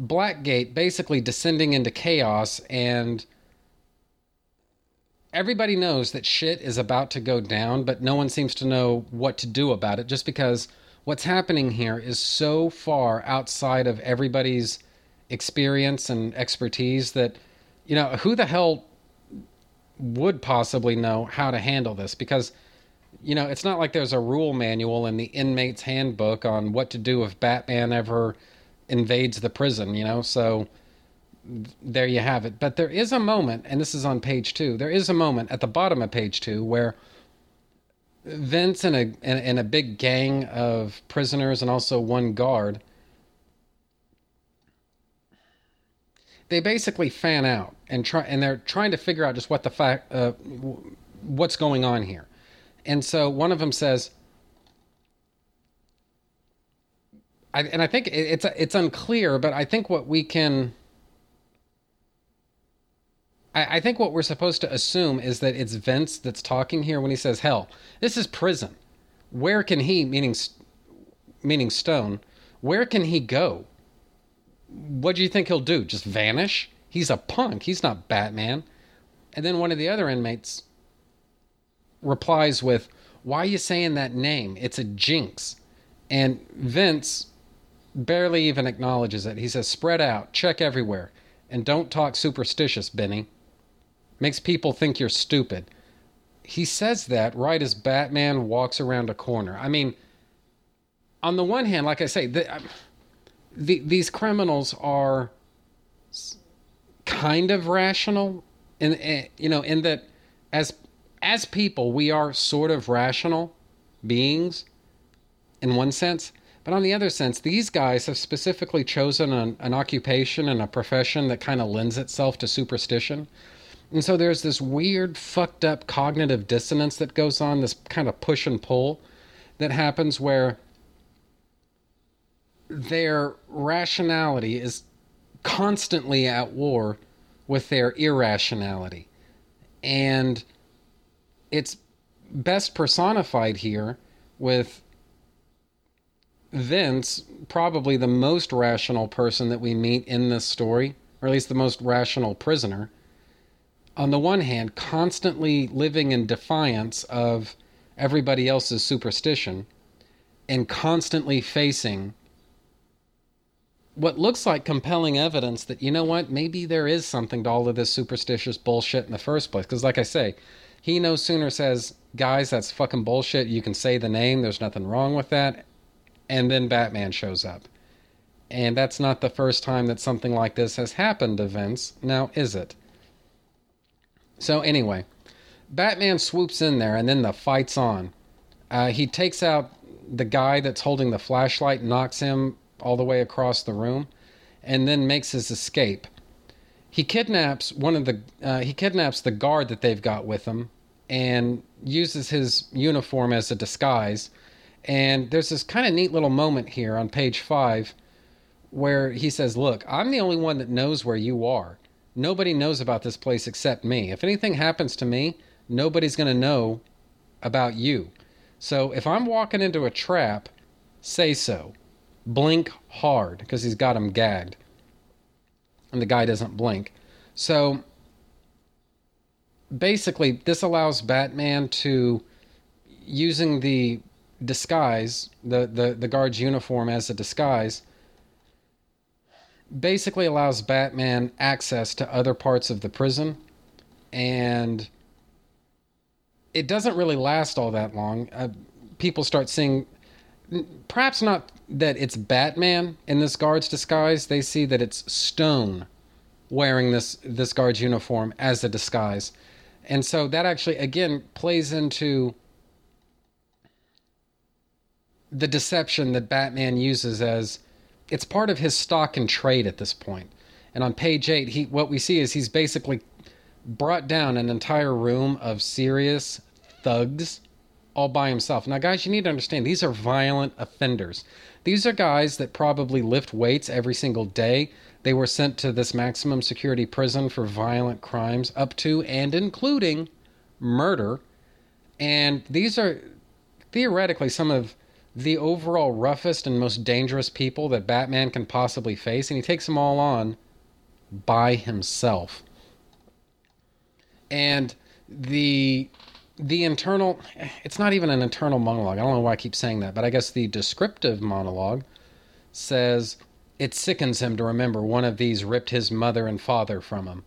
[SPEAKER 9] Blackgate basically descending into chaos and everybody knows that shit is about to go down, but no one seems to know what to do about it just because what's happening here is so far outside of everybody's experience and expertise that you know, who the hell would possibly know how to handle this? Because you know, it's not like there's a rule manual in the inmate's handbook on what to do if Batman ever invades the prison, you know? So there you have it. But there is a moment, and this is on page two, there is a moment at the bottom of page two where Vince and a, and, and a big gang of prisoners and also one guard. They basically fan out and try, and they're trying to figure out just what the fact, uh, what's going on here and so one of them says, I, and I think it's it's unclear, but I think what we can, I, I think what we're supposed to assume is that it's Vince that's talking here when he says, "Hell, this is prison. Where can he, meaning, meaning Stone, where can he go? What do you think he'll do? Just vanish? He's a punk. He's not Batman." And then one of the other inmates replies with, Why are you saying that name? It's a jinx. And Vince barely even acknowledges it. He says, Spread out, check everywhere, and don't talk superstitious, Benny. Makes people think you're stupid. He says that right as Batman walks around a corner. I mean, on the one hand, like I say, the, uh, the, these criminals are kind of rational, in, in you know, in that as as people, we are sort of rational beings in one sense. But on the other sense, these guys have specifically chosen an, an occupation and a profession that kind of lends itself to superstition. And so there's this weird, fucked up cognitive dissonance that goes on, this kind of push and pull that happens where their rationality is constantly at war with their irrationality. And it's best personified here with Vince, probably the most rational person that we meet in this story, or at least the most rational prisoner. On the one hand, constantly living in defiance of everybody else's superstition and constantly facing what looks like compelling evidence that, you know what, maybe there is something to all of this superstitious bullshit in the first place. Because, like I say, he no sooner says, guys, that's fucking bullshit. You can say the name, there's nothing wrong with that. And then Batman shows up. And that's not the first time that something like this has happened to Vince. Now, is it? So, anyway, Batman swoops in there and then the fight's on. Uh, he takes out the guy that's holding the flashlight, knocks him all the way across the room, and then makes his escape he kidnaps one of the uh, he kidnaps the guard that they've got with him and uses his uniform as a disguise and there's this kind of neat little moment here on page five where he says look i'm the only one that knows where you are nobody knows about this place except me if anything happens to me nobody's going to know about you so if i'm walking into a trap say so. Blink hard because he's got him gagged. And the guy doesn't blink. So basically, this allows Batman to, using the disguise, the, the, the guard's uniform as a disguise, basically allows Batman access to other parts of the prison. And it doesn't really last all that long. Uh, people start seeing, perhaps not that it's Batman in this guard's disguise. They see that it's Stone wearing this this guard's uniform as a disguise, and so that actually again plays into the deception that Batman uses as it's part of his stock and trade at this point. And on page eight, he what we see is he's basically brought down an entire room of serious thugs all by himself. Now, guys, you need to understand these are violent offenders. These are guys that probably lift weights every single day. They were sent to this maximum security prison for violent crimes, up to and including murder. And these are theoretically some of the overall roughest and most dangerous people that Batman can possibly face. And he takes them all on by himself. And the the internal it's not even an internal monologue i don't know why i keep saying that but i guess the descriptive monologue says it sickens him to remember one of these ripped his mother and father from him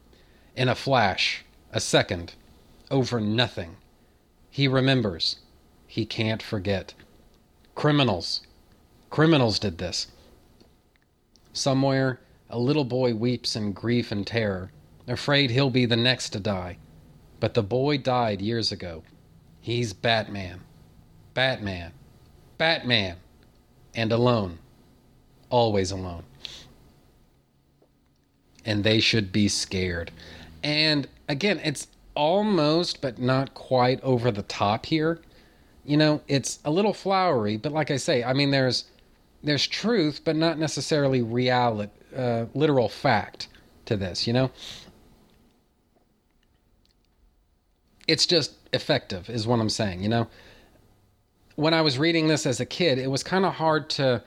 [SPEAKER 9] in a flash a second over nothing he remembers he can't forget criminals criminals did this somewhere a little boy weeps in grief and terror afraid he'll be the next to die but the boy died years ago. He's Batman. Batman. Batman. And alone. Always alone. And they should be scared. And again, it's almost, but not quite over the top here. You know, it's a little flowery, but like I say, I mean, there's there's truth, but not necessarily reality, uh, literal fact to this. You know, it's just effective is what i'm saying you know when i was reading this as a kid it was kind of hard to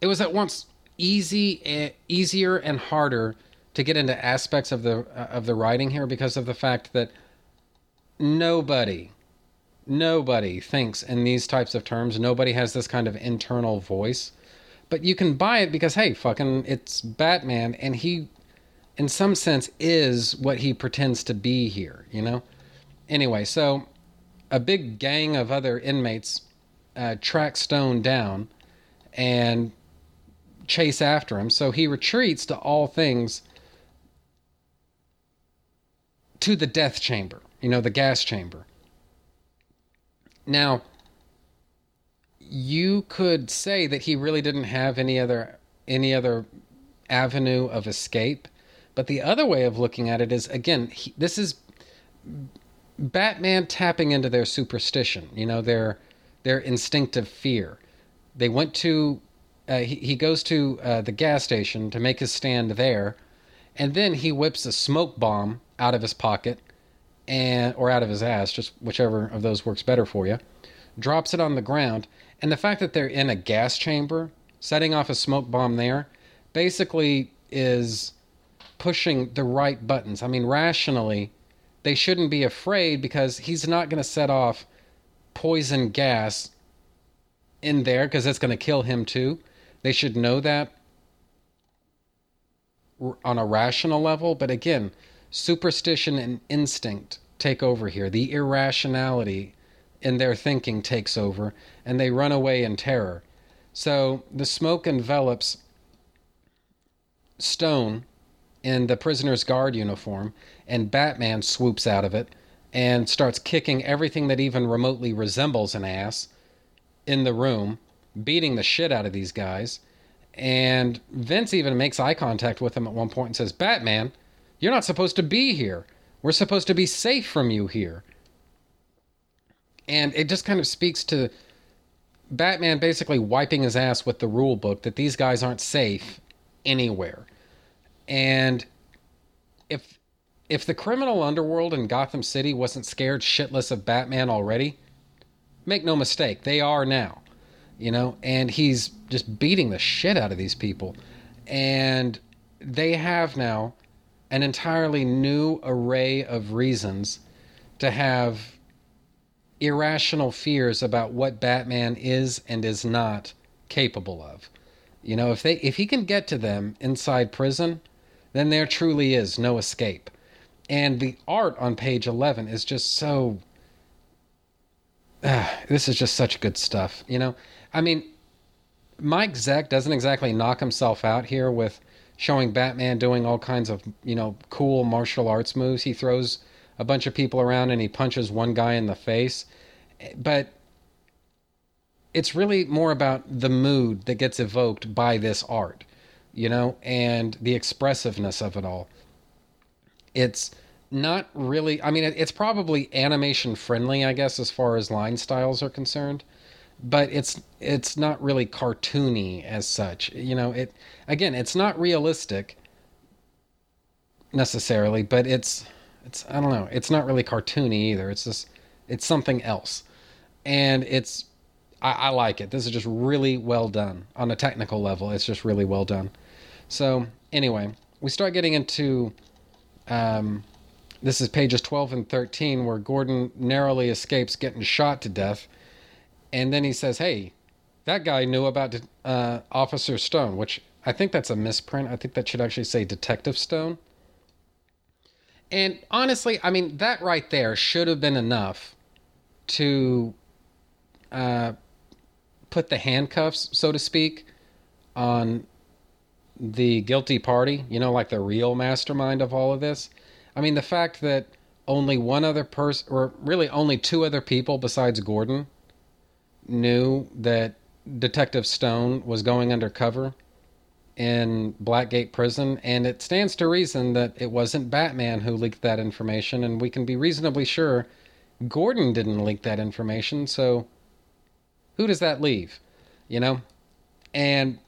[SPEAKER 9] it was at once easy eh, easier and harder to get into aspects of the uh, of the writing here because of the fact that nobody nobody thinks in these types of terms nobody has this kind of internal voice but you can buy it because hey fucking it's batman and he in some sense is what he pretends to be here, you know? Anyway, so a big gang of other inmates uh, track Stone down and chase after him. So he retreats to all things to the death chamber, you know, the gas chamber. Now, you could say that he really didn't have any other any other avenue of escape but the other way of looking at it is again, he, this is Batman tapping into their superstition, you know, their their instinctive fear. They went to uh, he, he goes to uh, the gas station to make his stand there, and then he whips a smoke bomb out of his pocket and or out of his ass, just whichever of those works better for you. Drops it on the ground, and the fact that they're in a gas chamber, setting off a smoke bomb there, basically is pushing the right buttons. I mean, rationally, they shouldn't be afraid because he's not going to set off poison gas in there because it's going to kill him too. They should know that on a rational level. But again, superstition and instinct take over here. The irrationality in their thinking takes over, and they run away in terror. So the smoke envelops Stone in the prisoner's guard uniform, and Batman swoops out of it and starts kicking everything that even remotely resembles an ass in the room, beating the shit out of these guys. And Vince even makes eye contact with him at one point and says, Batman, you're not supposed to be here. We're supposed to be safe from you here. And it just kind of speaks to Batman basically wiping his ass with the rule book that these guys aren't safe anywhere. And if if the criminal underworld in Gotham City wasn't scared shitless of Batman already, make no mistake, they are now. You know, and he's just beating the shit out of these people. And they have now an entirely new array of reasons to have irrational fears about what Batman is and is not capable of. You know, if they if he can get to them inside prison, then there truly is no escape. And the art on page 11 is just so uh, this is just such good stuff, you know. I mean, Mike Zeck doesn't exactly knock himself out here with showing Batman doing all kinds of, you know, cool martial arts moves. He throws a bunch of people around and he punches one guy in the face. But it's really more about the mood that gets evoked by this art, you know, and the expressiveness of it all. It's not really, I mean, it's probably animation friendly, I guess, as far as line styles are concerned but it's it's not really cartoony as such. You know, it again, it's not realistic necessarily, but it's it's I don't know, it's not really cartoony either. It's just it's something else, and it's I, I like it. This is just really well done on a technical level. It's just really well done. So anyway, we start getting into. Um, this is pages 12 and 13 where Gordon narrowly escapes getting shot to death and then he says, "Hey, that guy knew about uh, Officer Stone," which I think that's a misprint. I think that should actually say Detective Stone. And honestly, I mean that right there should have been enough to uh, put the handcuffs, so to speak, on the guilty party. You know, like the real mastermind of all of this. I mean, the fact that only one other person, or really only two other people besides Gordon, knew that Detective Stone was going undercover in Blackgate Prison, and it stands to reason that it wasn't Batman who leaked that information, and we can be reasonably sure Gordon didn't leak that information, so who does that leave? You know? And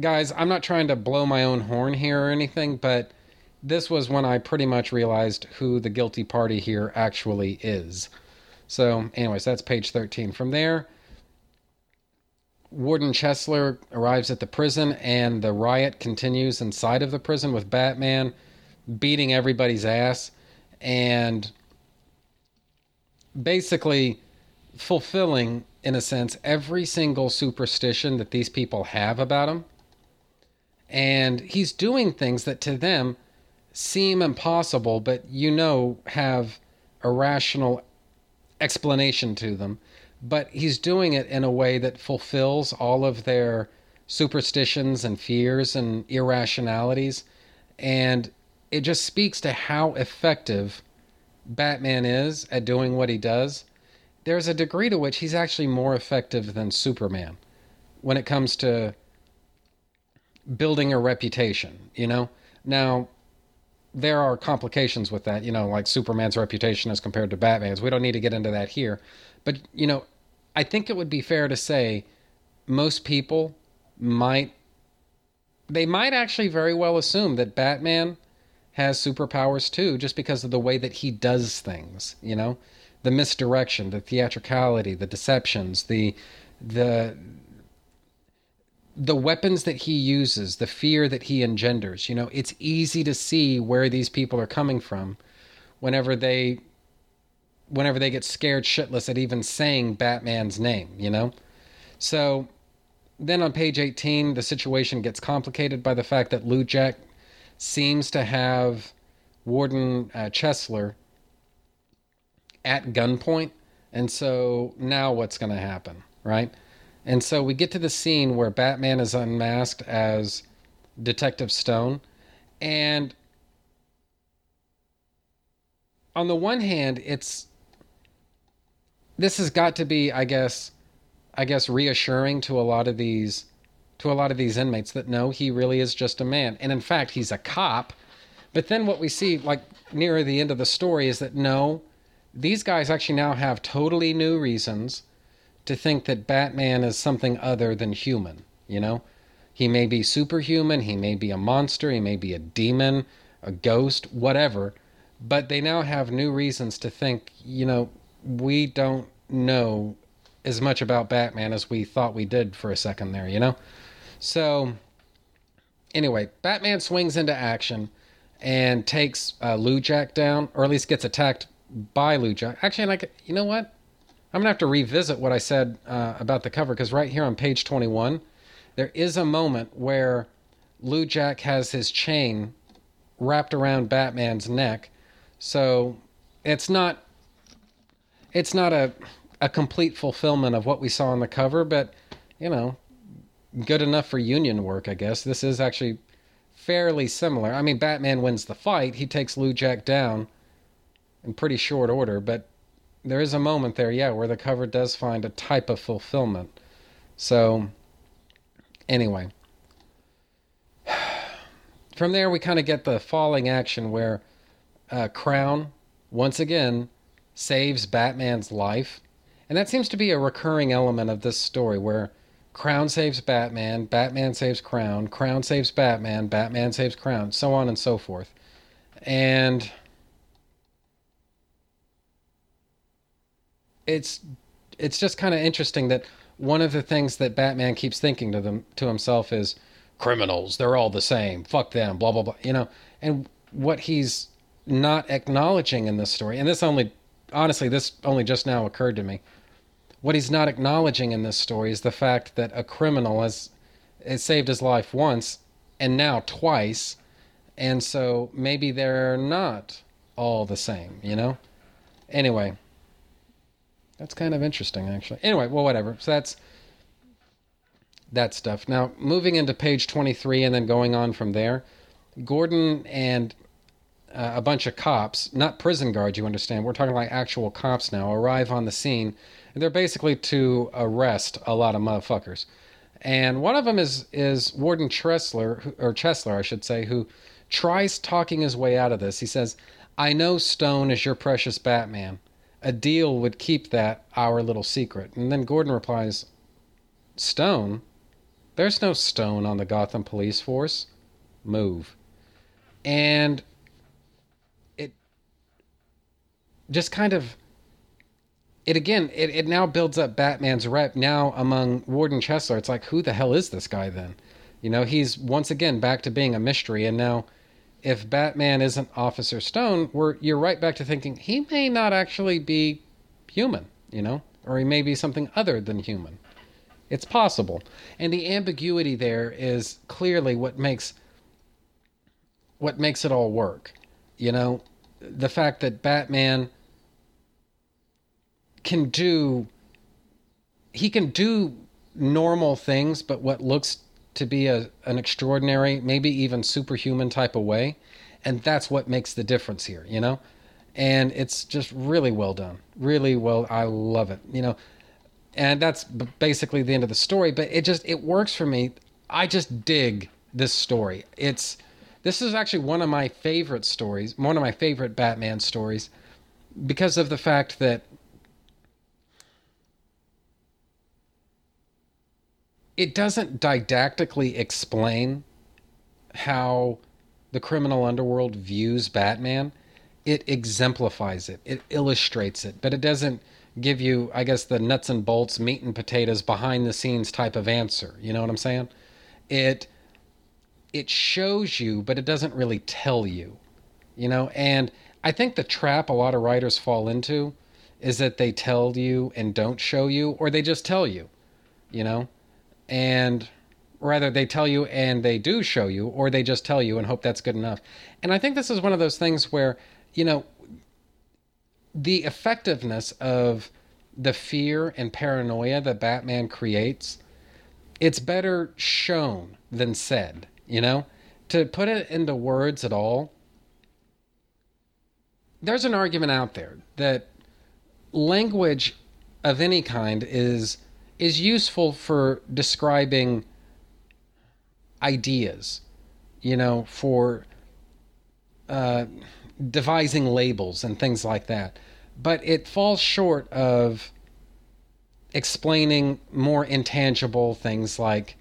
[SPEAKER 9] guys, I'm not trying to blow my own horn here or anything, but this was when I pretty much realized who the guilty party here actually is. So, anyways, that's page 13. From there, Warden Chesler arrives at the prison, and the riot continues inside of the prison with Batman beating everybody's ass and basically fulfilling, in a sense, every single superstition that these people have about him. And he's doing things that to them seem impossible, but you know have a rational explanation to them, but he's doing it in a way that fulfills all of their superstitions and fears and irrationalities. And it just speaks to how effective Batman is at doing what he does. There's a degree to which he's actually more effective than Superman when it comes to building a reputation, you know? Now, there are complications with that, you know, like Superman's reputation as compared to Batman's. We don't need to get into that here. But, you know, I think it would be fair to say most people might they might actually very well assume that Batman has superpowers too just because of the way that he does things, you know? The misdirection, the theatricality, the deceptions, the the the weapons that he uses, the fear that he engenders, you know, it's easy to see where these people are coming from whenever they whenever they get scared shitless at even saying Batman's name, you know? So then on page 18, the situation gets complicated by the fact that Lou Jack seems to have Warden uh, Chesler at gunpoint. And so now what's going to happen, right? And so we get to the scene where Batman is unmasked as Detective Stone. And on the one hand, it's this has got to be, I guess, I guess reassuring to a lot of these to a lot of these inmates that no, he really is just a man. And in fact, he's a cop. But then what we see like near the end of the story is that no, these guys actually now have totally new reasons to think that Batman is something other than human, you know? He may be superhuman, he may be a monster, he may be a demon, a ghost, whatever, but they now have new reasons to think, you know, we don't know as much about Batman as we thought we did for a second there, you know? So, anyway, Batman swings into action and takes uh, Lou Jack down, or at least gets attacked by Lou Jack. Actually, like, you know what? I'm gonna have to revisit what I said uh, about the cover because right here on page 21, there is a moment where Lou Jack has his chain wrapped around Batman's neck, so it's not it's not a a complete fulfillment of what we saw on the cover, but you know, good enough for union work, I guess. This is actually fairly similar. I mean, Batman wins the fight; he takes Lou Jack down in pretty short order, but there is a moment there, yeah, where the cover does find a type of fulfillment. So, anyway. From there, we kind of get the falling action where uh, Crown, once again, saves Batman's life. And that seems to be a recurring element of this story where Crown saves Batman, Batman saves Crown, Crown saves Batman, Batman saves Crown, so on and so forth. And it's it's just kind of interesting that one of the things that Batman keeps thinking to them to himself is criminals, they're all the same. Fuck them, blah blah blah. You know, and what he's not acknowledging in this story, and this only honestly, this only just now occurred to me. What he's not acknowledging in this story is the fact that a criminal has, has saved his life once and now twice, and so maybe they're not all the same, you know? Anyway, that's kind of interesting, actually. Anyway, well, whatever. So that's that stuff. Now, moving into page 23 and then going on from there, Gordon and uh, a bunch of cops, not prison guards, you understand, we're talking like actual cops now, arrive on the scene. And they're basically to arrest a lot of motherfuckers. And one of them is is Warden Tressler, or Chesler, I should say, who tries talking his way out of this. He says, I know Stone is your precious Batman a deal would keep that our little secret. And then Gordon replies, Stone? There's no stone on the Gotham police force. Move. And it just kind of it again it, it now builds up batman's rep now among warden chesler it's like who the hell is this guy then you know he's once again back to being a mystery and now if Batman isn't Officer Stone, we're you're right back to thinking he may not actually be human, you know, or he may be something other than human. It's possible. And the ambiguity there is clearly what makes what makes it all work. You know, the fact that Batman can do he can do normal things, but what looks to be a, an extraordinary, maybe even superhuman type of way. And that's what makes the difference here, you know? And it's just really well done. Really well. I love it, you know? And that's basically the end of the story, but it just, it works for me. I just dig this story. It's, this is actually one of my favorite stories, one of my favorite Batman stories, because of the fact that it doesn't didactically explain how the criminal underworld views Batman. It exemplifies it, it illustrates it, but it doesn't give you, I guess, the nuts and bolts, meat and potatoes, behind the scenes type of answer. You know what I'm saying? It it shows you, but it doesn't really tell you. You know, and I think the trap a lot of writers fall into is that they tell you and don't show you, or they just tell you. You know, and rather they tell you and they do show you or they just tell you and hope that's good enough. And i think this is one of those things where you know the effectiveness of the fear and paranoia that batman creates it's better shown than said you know? To put it into words at all there's an argument out there that language of any kind is is useful for describing ideas, you know, for uh, devising labels and things like that. But it falls short of explaining more intangible things like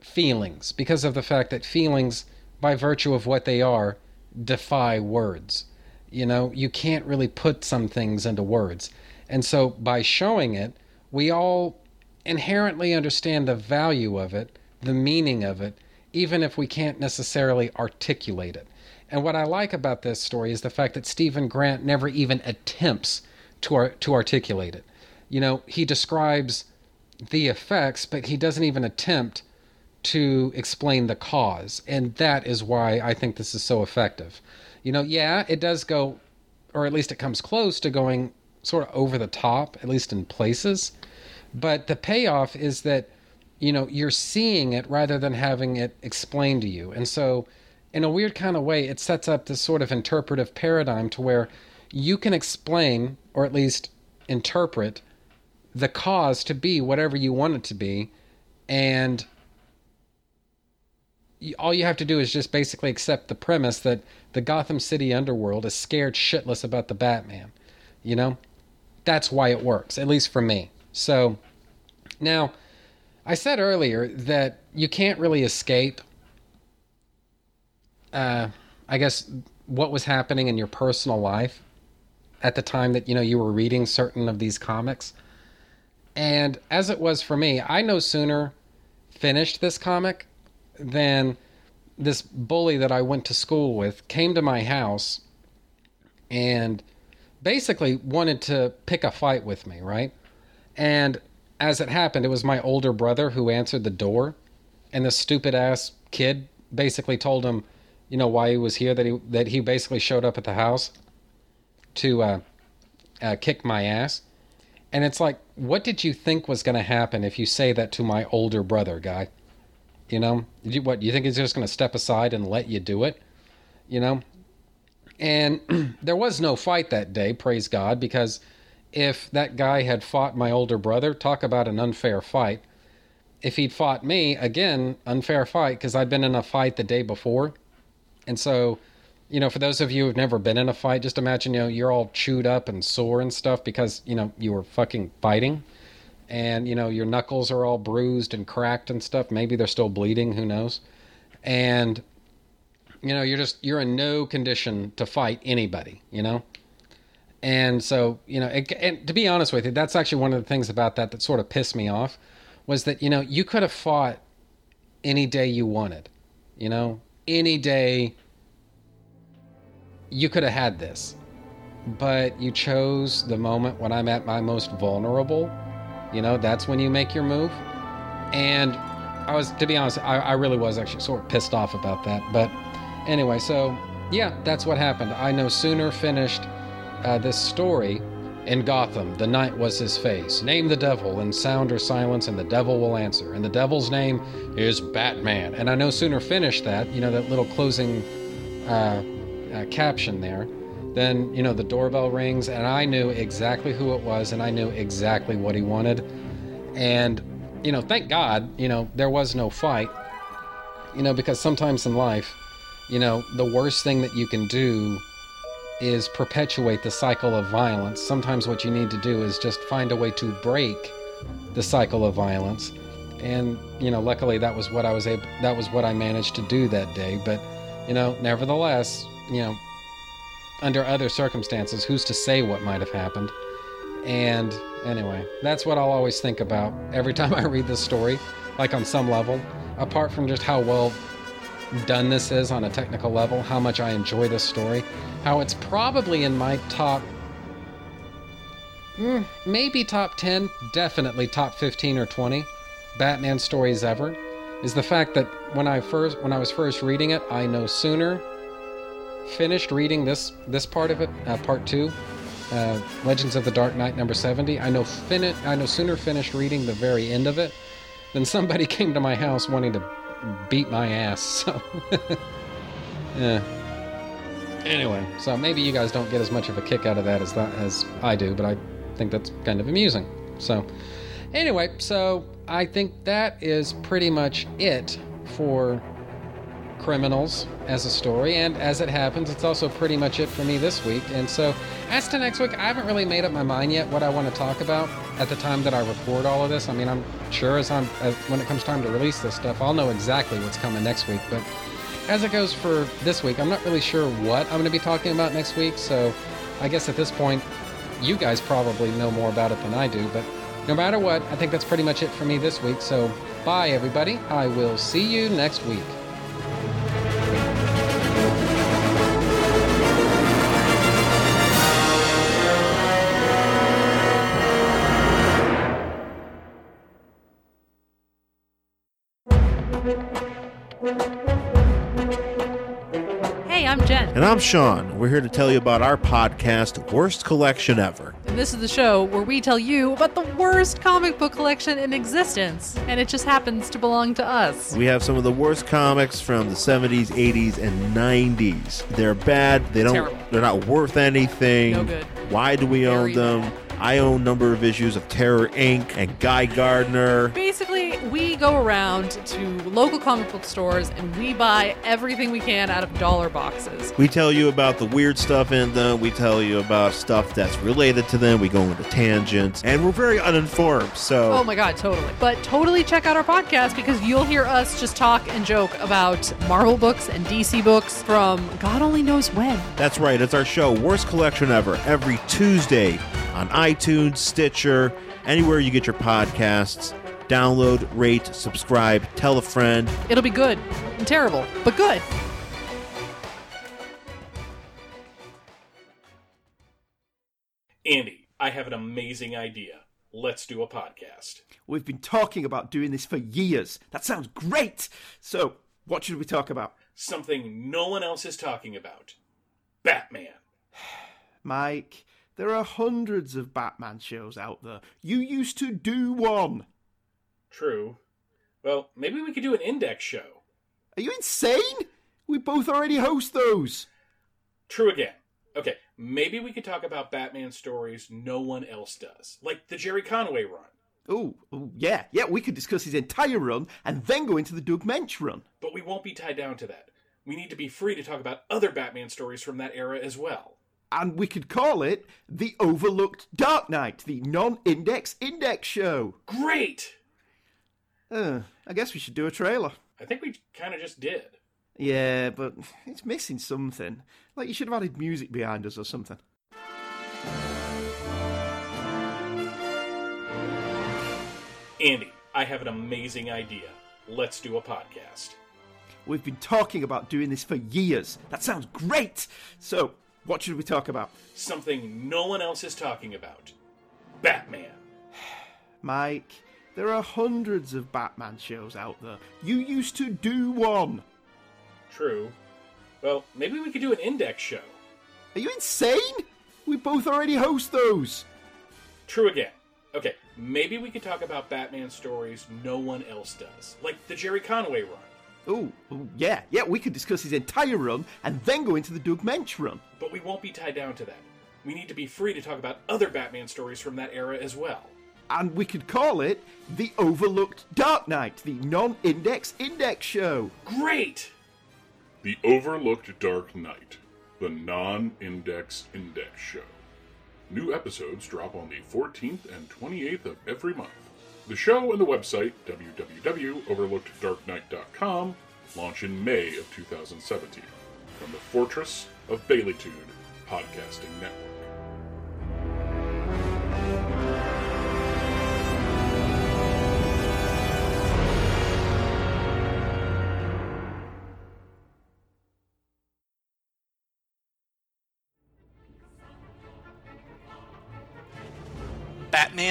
[SPEAKER 9] feelings because of the fact that feelings, by virtue of what they are, defy words. You know, you can't really put some things into words. And so by showing it, we all inherently understand the value of it, the meaning of it, even if we can't necessarily articulate it. And what I like about this story is the fact that Steven Grant never even attempts to, ar- to articulate it. You know, he describes the effects, but he doesn't even attempt to explain the cause. And that is why I think this is so effective. You know, yeah, it does go, or at least it comes close to going sort of over the top, at least in places. But the payoff is that, you know, you're seeing it rather than having it explained to you. And so, in a weird kind of way, it sets up this sort of interpretive paradigm to where you can explain, or at least interpret, the cause to be whatever you want it to be. And all you have to do is just basically accept the premise that the Gotham City underworld is scared shitless about the Batman. You know? That's why it works, at least for me. So, now, I said earlier that you can't really escape, uh, I guess, what was happening in your personal life at the time that, you know, you were reading certain of these comics. And as it was for me, I no sooner finished this comic than this bully that I went to school with came to my house and basically wanted to pick a fight with me, right? And as it happened, it was my older brother who answered the door, and the stupid ass kid basically told him, you know, why he was here. That he that he basically showed up at the house to uh, uh, kick my ass, and it's like, what did you think was going to happen if you say that to my older brother, guy? You know, you, what you think he's just going to step aside and let you do it? You know, and there was no fight that day, praise God, because if that guy had fought my older brother, talk about an unfair fight. If he'd fought me, again, unfair fight, because I'd been in a fight the day before. And so, you know, for those of you who've never been in a fight, just imagine, you know, you're all chewed up and sore and stuff because, you know, you were fucking fighting. And, you know, your knuckles are all bruised and cracked and stuff. Maybe they're still bleeding, who knows? And, you know, you're just, you're in no condition to fight anybody, you know? And so, you know, it, and to be honest with you, that's actually one of the things about that that sort of pissed me off was that, you know, you could have fought any day you wanted, you know, any day you could have had this. But you chose the moment when I'm at my most vulnerable. You know, that's when you make your move. And I was, to be honest, I, I really was actually sort of pissed off about that. But anyway, so yeah, that's what happened. I no sooner finished uh, this story in Gotham, the night was his face. Name the devil in sound or silence, and the devil will answer. And the devil's name is Batman. And I no sooner finished that, you know, that little closing uh, uh, caption there, then, you know, the doorbell rings, and I knew exactly who it was, and I knew exactly what he wanted. And, you know, thank God, you know, there was no fight, you know, because sometimes in life, you know, the worst thing that you can do is perpetuate the cycle of violence. Sometimes what you need to do is just find a way to break the cycle of violence. And, you know, luckily that was what I was able that was what I managed to do that day, but you know, nevertheless, you know, under other circumstances, who's to say what might have happened? And anyway, that's what I'll always think about every time I read this story, like on some level, apart from just how well done this is on a technical level, how much I enjoy this story, how it's probably in my top, mm, maybe top 10, definitely top 15 or 20 Batman stories ever, is the fact that when I first when I was first reading it, I no sooner finished reading this this part of it, uh, part two, uh, Legends of the Dark Knight number 70. I no fin- I no sooner finished reading the very end of it than somebody came to my house wanting to beat my ass. So, yeah. Anyway, so maybe you guys don't get as much of a kick out of that as that as I do, but I think that's kind of amusing. So, anyway, so I think that is pretty much it for criminals as a story and as it happens it's also pretty much it for me this week and so as to next week i haven't really made up my mind yet what i want to talk about at the time that i record all of this i mean i'm sure as i'm as, when it comes time to release this stuff i'll know exactly what's coming next week but as it goes for this week i'm not really sure what i'm going to be talking about next week so i guess at this point you guys probably know more about it than I do, but no matter what, I think that's pretty much it for me this week. So, bye, everybody. I will see you next week.
[SPEAKER 10] I'm Jen.
[SPEAKER 11] And I'm Sean. We're here to tell you about our podcast, Worst Collection Ever.
[SPEAKER 10] And this is the show where we tell you about the worst comic book collection in existence. And it just happens to belong to us.
[SPEAKER 11] We have some of the worst comics from the 70s, 80s, and 90s. They're bad. They don't
[SPEAKER 10] Terrible.
[SPEAKER 11] they're not worth anything.
[SPEAKER 10] No good.
[SPEAKER 11] Why do we own
[SPEAKER 10] Very
[SPEAKER 11] them? I own a number of issues of Terror Inc. and Guy Gardner.
[SPEAKER 10] Basically, we go around to local comic book stores and we buy everything we can out of dollar boxes.
[SPEAKER 11] We tell you about the weird stuff in them. We tell you about stuff that's related to them. We go into tangents, and we're very uninformed. So
[SPEAKER 10] Oh my god, totally. But totally check out our podcast because you'll hear us just talk and joke about Marvel books and DC books from God only knows when.
[SPEAKER 11] That's right. It's our show, Worst Collection Ever, every Tuesday on iTunes, Stitcher, anywhere you get your podcasts. Download, rate, subscribe, tell a friend.
[SPEAKER 10] It'll be good and terrible, but good.
[SPEAKER 12] Andy, I have an amazing idea. Let's do a podcast.
[SPEAKER 13] We've been talking about doing this for years. That sounds great. So, what should we talk about?
[SPEAKER 12] Something no one else is talking about Batman.
[SPEAKER 13] Mike, there are hundreds of Batman shows out there. You used to do one.
[SPEAKER 12] True. Well, maybe we could do an index show.
[SPEAKER 13] Are you insane? We both already host those.
[SPEAKER 12] True again. Okay, maybe we could talk about Batman stories no one else does, like the Gerry Conway run.
[SPEAKER 13] Oh, yeah, yeah, we could discuss his entire run and then go into the Doug Moench run.
[SPEAKER 12] But we won't be tied down to that. We need to be free to talk about other Batman stories from that era as well.
[SPEAKER 13] And we could call it the Overlooked Dark Knight, the non index index show.
[SPEAKER 12] Great!
[SPEAKER 13] Uh, I guess we should do a trailer.
[SPEAKER 12] I think we kind of just did.
[SPEAKER 13] Yeah, but it's missing something. Like you should have added music behind us or something.
[SPEAKER 12] Andy, I have an amazing idea. Let's do a podcast.
[SPEAKER 13] We've been talking about doing this for years. That sounds great. So, what should we talk about?
[SPEAKER 12] Something no one else is talking about Batman.
[SPEAKER 13] Mike, there are hundreds of Batman shows out there. You used to do one.
[SPEAKER 12] True. Well, maybe we could do an index show.
[SPEAKER 13] Are you insane? We both already host those.
[SPEAKER 12] True again. Okay, maybe we could talk about Batman stories no one else does, like the Gerry Conway run.
[SPEAKER 13] Oh, yeah, yeah, we could discuss his entire run and then go into the Doug Moench run.
[SPEAKER 12] But we won't be tied down to that. We need to be free to talk about other Batman stories from that era as well.
[SPEAKER 13] And we could call it the Overlooked Dark Knight, the non index index show.
[SPEAKER 12] Great!
[SPEAKER 14] The Overlooked Dark Knight, the non index index show. New episodes drop on the 14th and 28th of every month. The show and the website, www.overlookeddarknight.com, launch in May of 2017 from the Fortress of Baileytude Podcasting Network.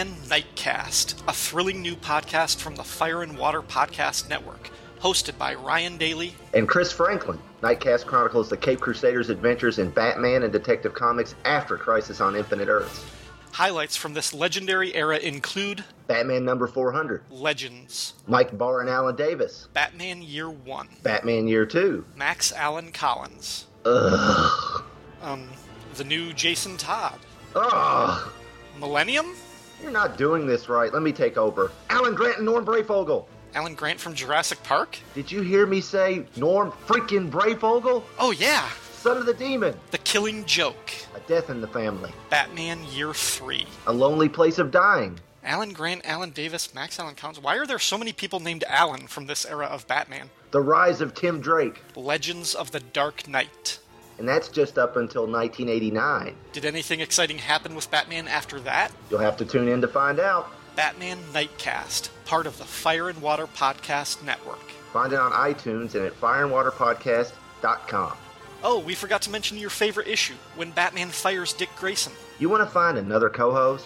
[SPEAKER 15] Nightcast, a thrilling new podcast from the Fire and Water Podcast Network, hosted by Ryan Daly
[SPEAKER 16] and Chris Franklin. Nightcast chronicles the Cape Crusaders' adventures in Batman and Detective Comics after Crisis on Infinite Earths.
[SPEAKER 15] Highlights from this legendary era include
[SPEAKER 16] Batman number 400,
[SPEAKER 15] Legends,
[SPEAKER 16] Mike Barr and Alan Davis,
[SPEAKER 15] Batman Year 1,
[SPEAKER 16] Batman Year 2,
[SPEAKER 15] Max Allan Collins,
[SPEAKER 16] Ugh.
[SPEAKER 15] um, the new Jason Todd,
[SPEAKER 16] Ugh.
[SPEAKER 15] Millennium,
[SPEAKER 16] You're not doing this right. Let me take over. Alan Grant and Norm Breyfogle.
[SPEAKER 15] Alan Grant from Jurassic Park.
[SPEAKER 16] Did you hear me say Norm freaking Breyfogle?
[SPEAKER 15] Oh, yeah.
[SPEAKER 16] Son of the Demon.
[SPEAKER 15] The Killing Joke.
[SPEAKER 16] A Death in the Family.
[SPEAKER 15] Batman Year 3.
[SPEAKER 16] A Lonely Place of Dying.
[SPEAKER 15] Alan Grant, Alan Davis, Max Allan Collins. Why are there so many people named Alan from this era of Batman?
[SPEAKER 16] The Rise of Tim Drake.
[SPEAKER 15] Legends of the Dark Knight.
[SPEAKER 16] And that's just up until 1989.
[SPEAKER 15] Did anything exciting happen with Batman after that?
[SPEAKER 16] You'll have to tune in to find out.
[SPEAKER 15] Batman Nightcast, part of the Fire and Water Podcast Network.
[SPEAKER 16] Find it on iTunes and at fireandwaterpodcast.com.
[SPEAKER 15] Oh, we forgot to mention your favorite issue when Batman fires Dick Grayson.
[SPEAKER 16] You want to find another co host?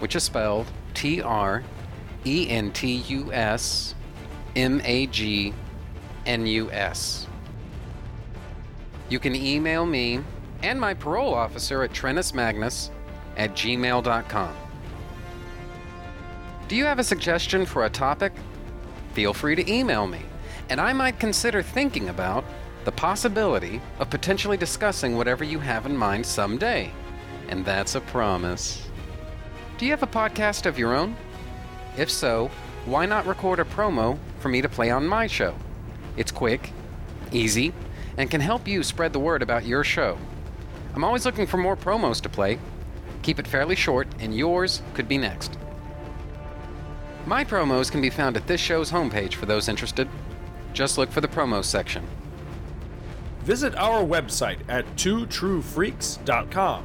[SPEAKER 9] which is spelled T R E N T U S M A G N U S. You can email me and my parole officer at trentusmagnus at gmail.com. Do you have a suggestion for a topic? Feel free to email me, and I might consider thinking about the possibility of potentially discussing whatever you have in mind someday. And that's a promise. Do you have a podcast of your own? If so, why not record a promo for me to play on my show? It's quick, easy, and can help you spread the word about your show. I'm always looking for more promos to play. Keep it fairly short, and yours could be next. My promos can be found at this show's homepage for those interested. Just look for the promos section.
[SPEAKER 17] Visit our website at twotruefreaks.com.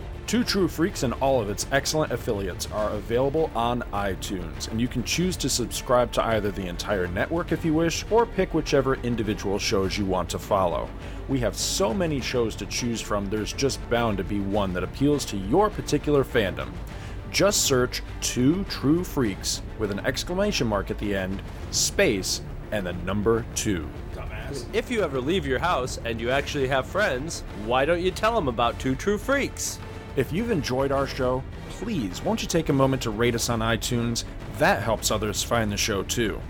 [SPEAKER 17] Two True Freaks and all of its excellent affiliates are available on iTunes, and you can choose to subscribe to either the entire network if you wish, or pick whichever individual shows you want to follow. We have so many shows to choose from, there's just bound to be one that appeals to your particular fandom. Just search Two True Freaks with an exclamation mark at the end, space, and the number two.
[SPEAKER 13] If you ever leave your house and you actually have friends, why don't you tell them about Two True Freaks?
[SPEAKER 17] If you've enjoyed our show, please won't you take a moment to rate us on iTunes? That helps others find the show too.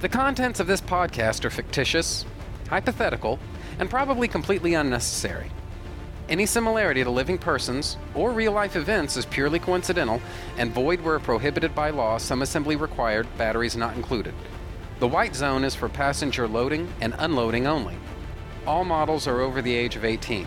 [SPEAKER 9] The contents of this podcast are fictitious, hypothetical, and probably completely unnecessary. Any similarity to living persons or real life events is purely coincidental and void where prohibited by law, some assembly required, batteries not included. The white zone is for passenger loading and unloading only. All models are over the age of 18.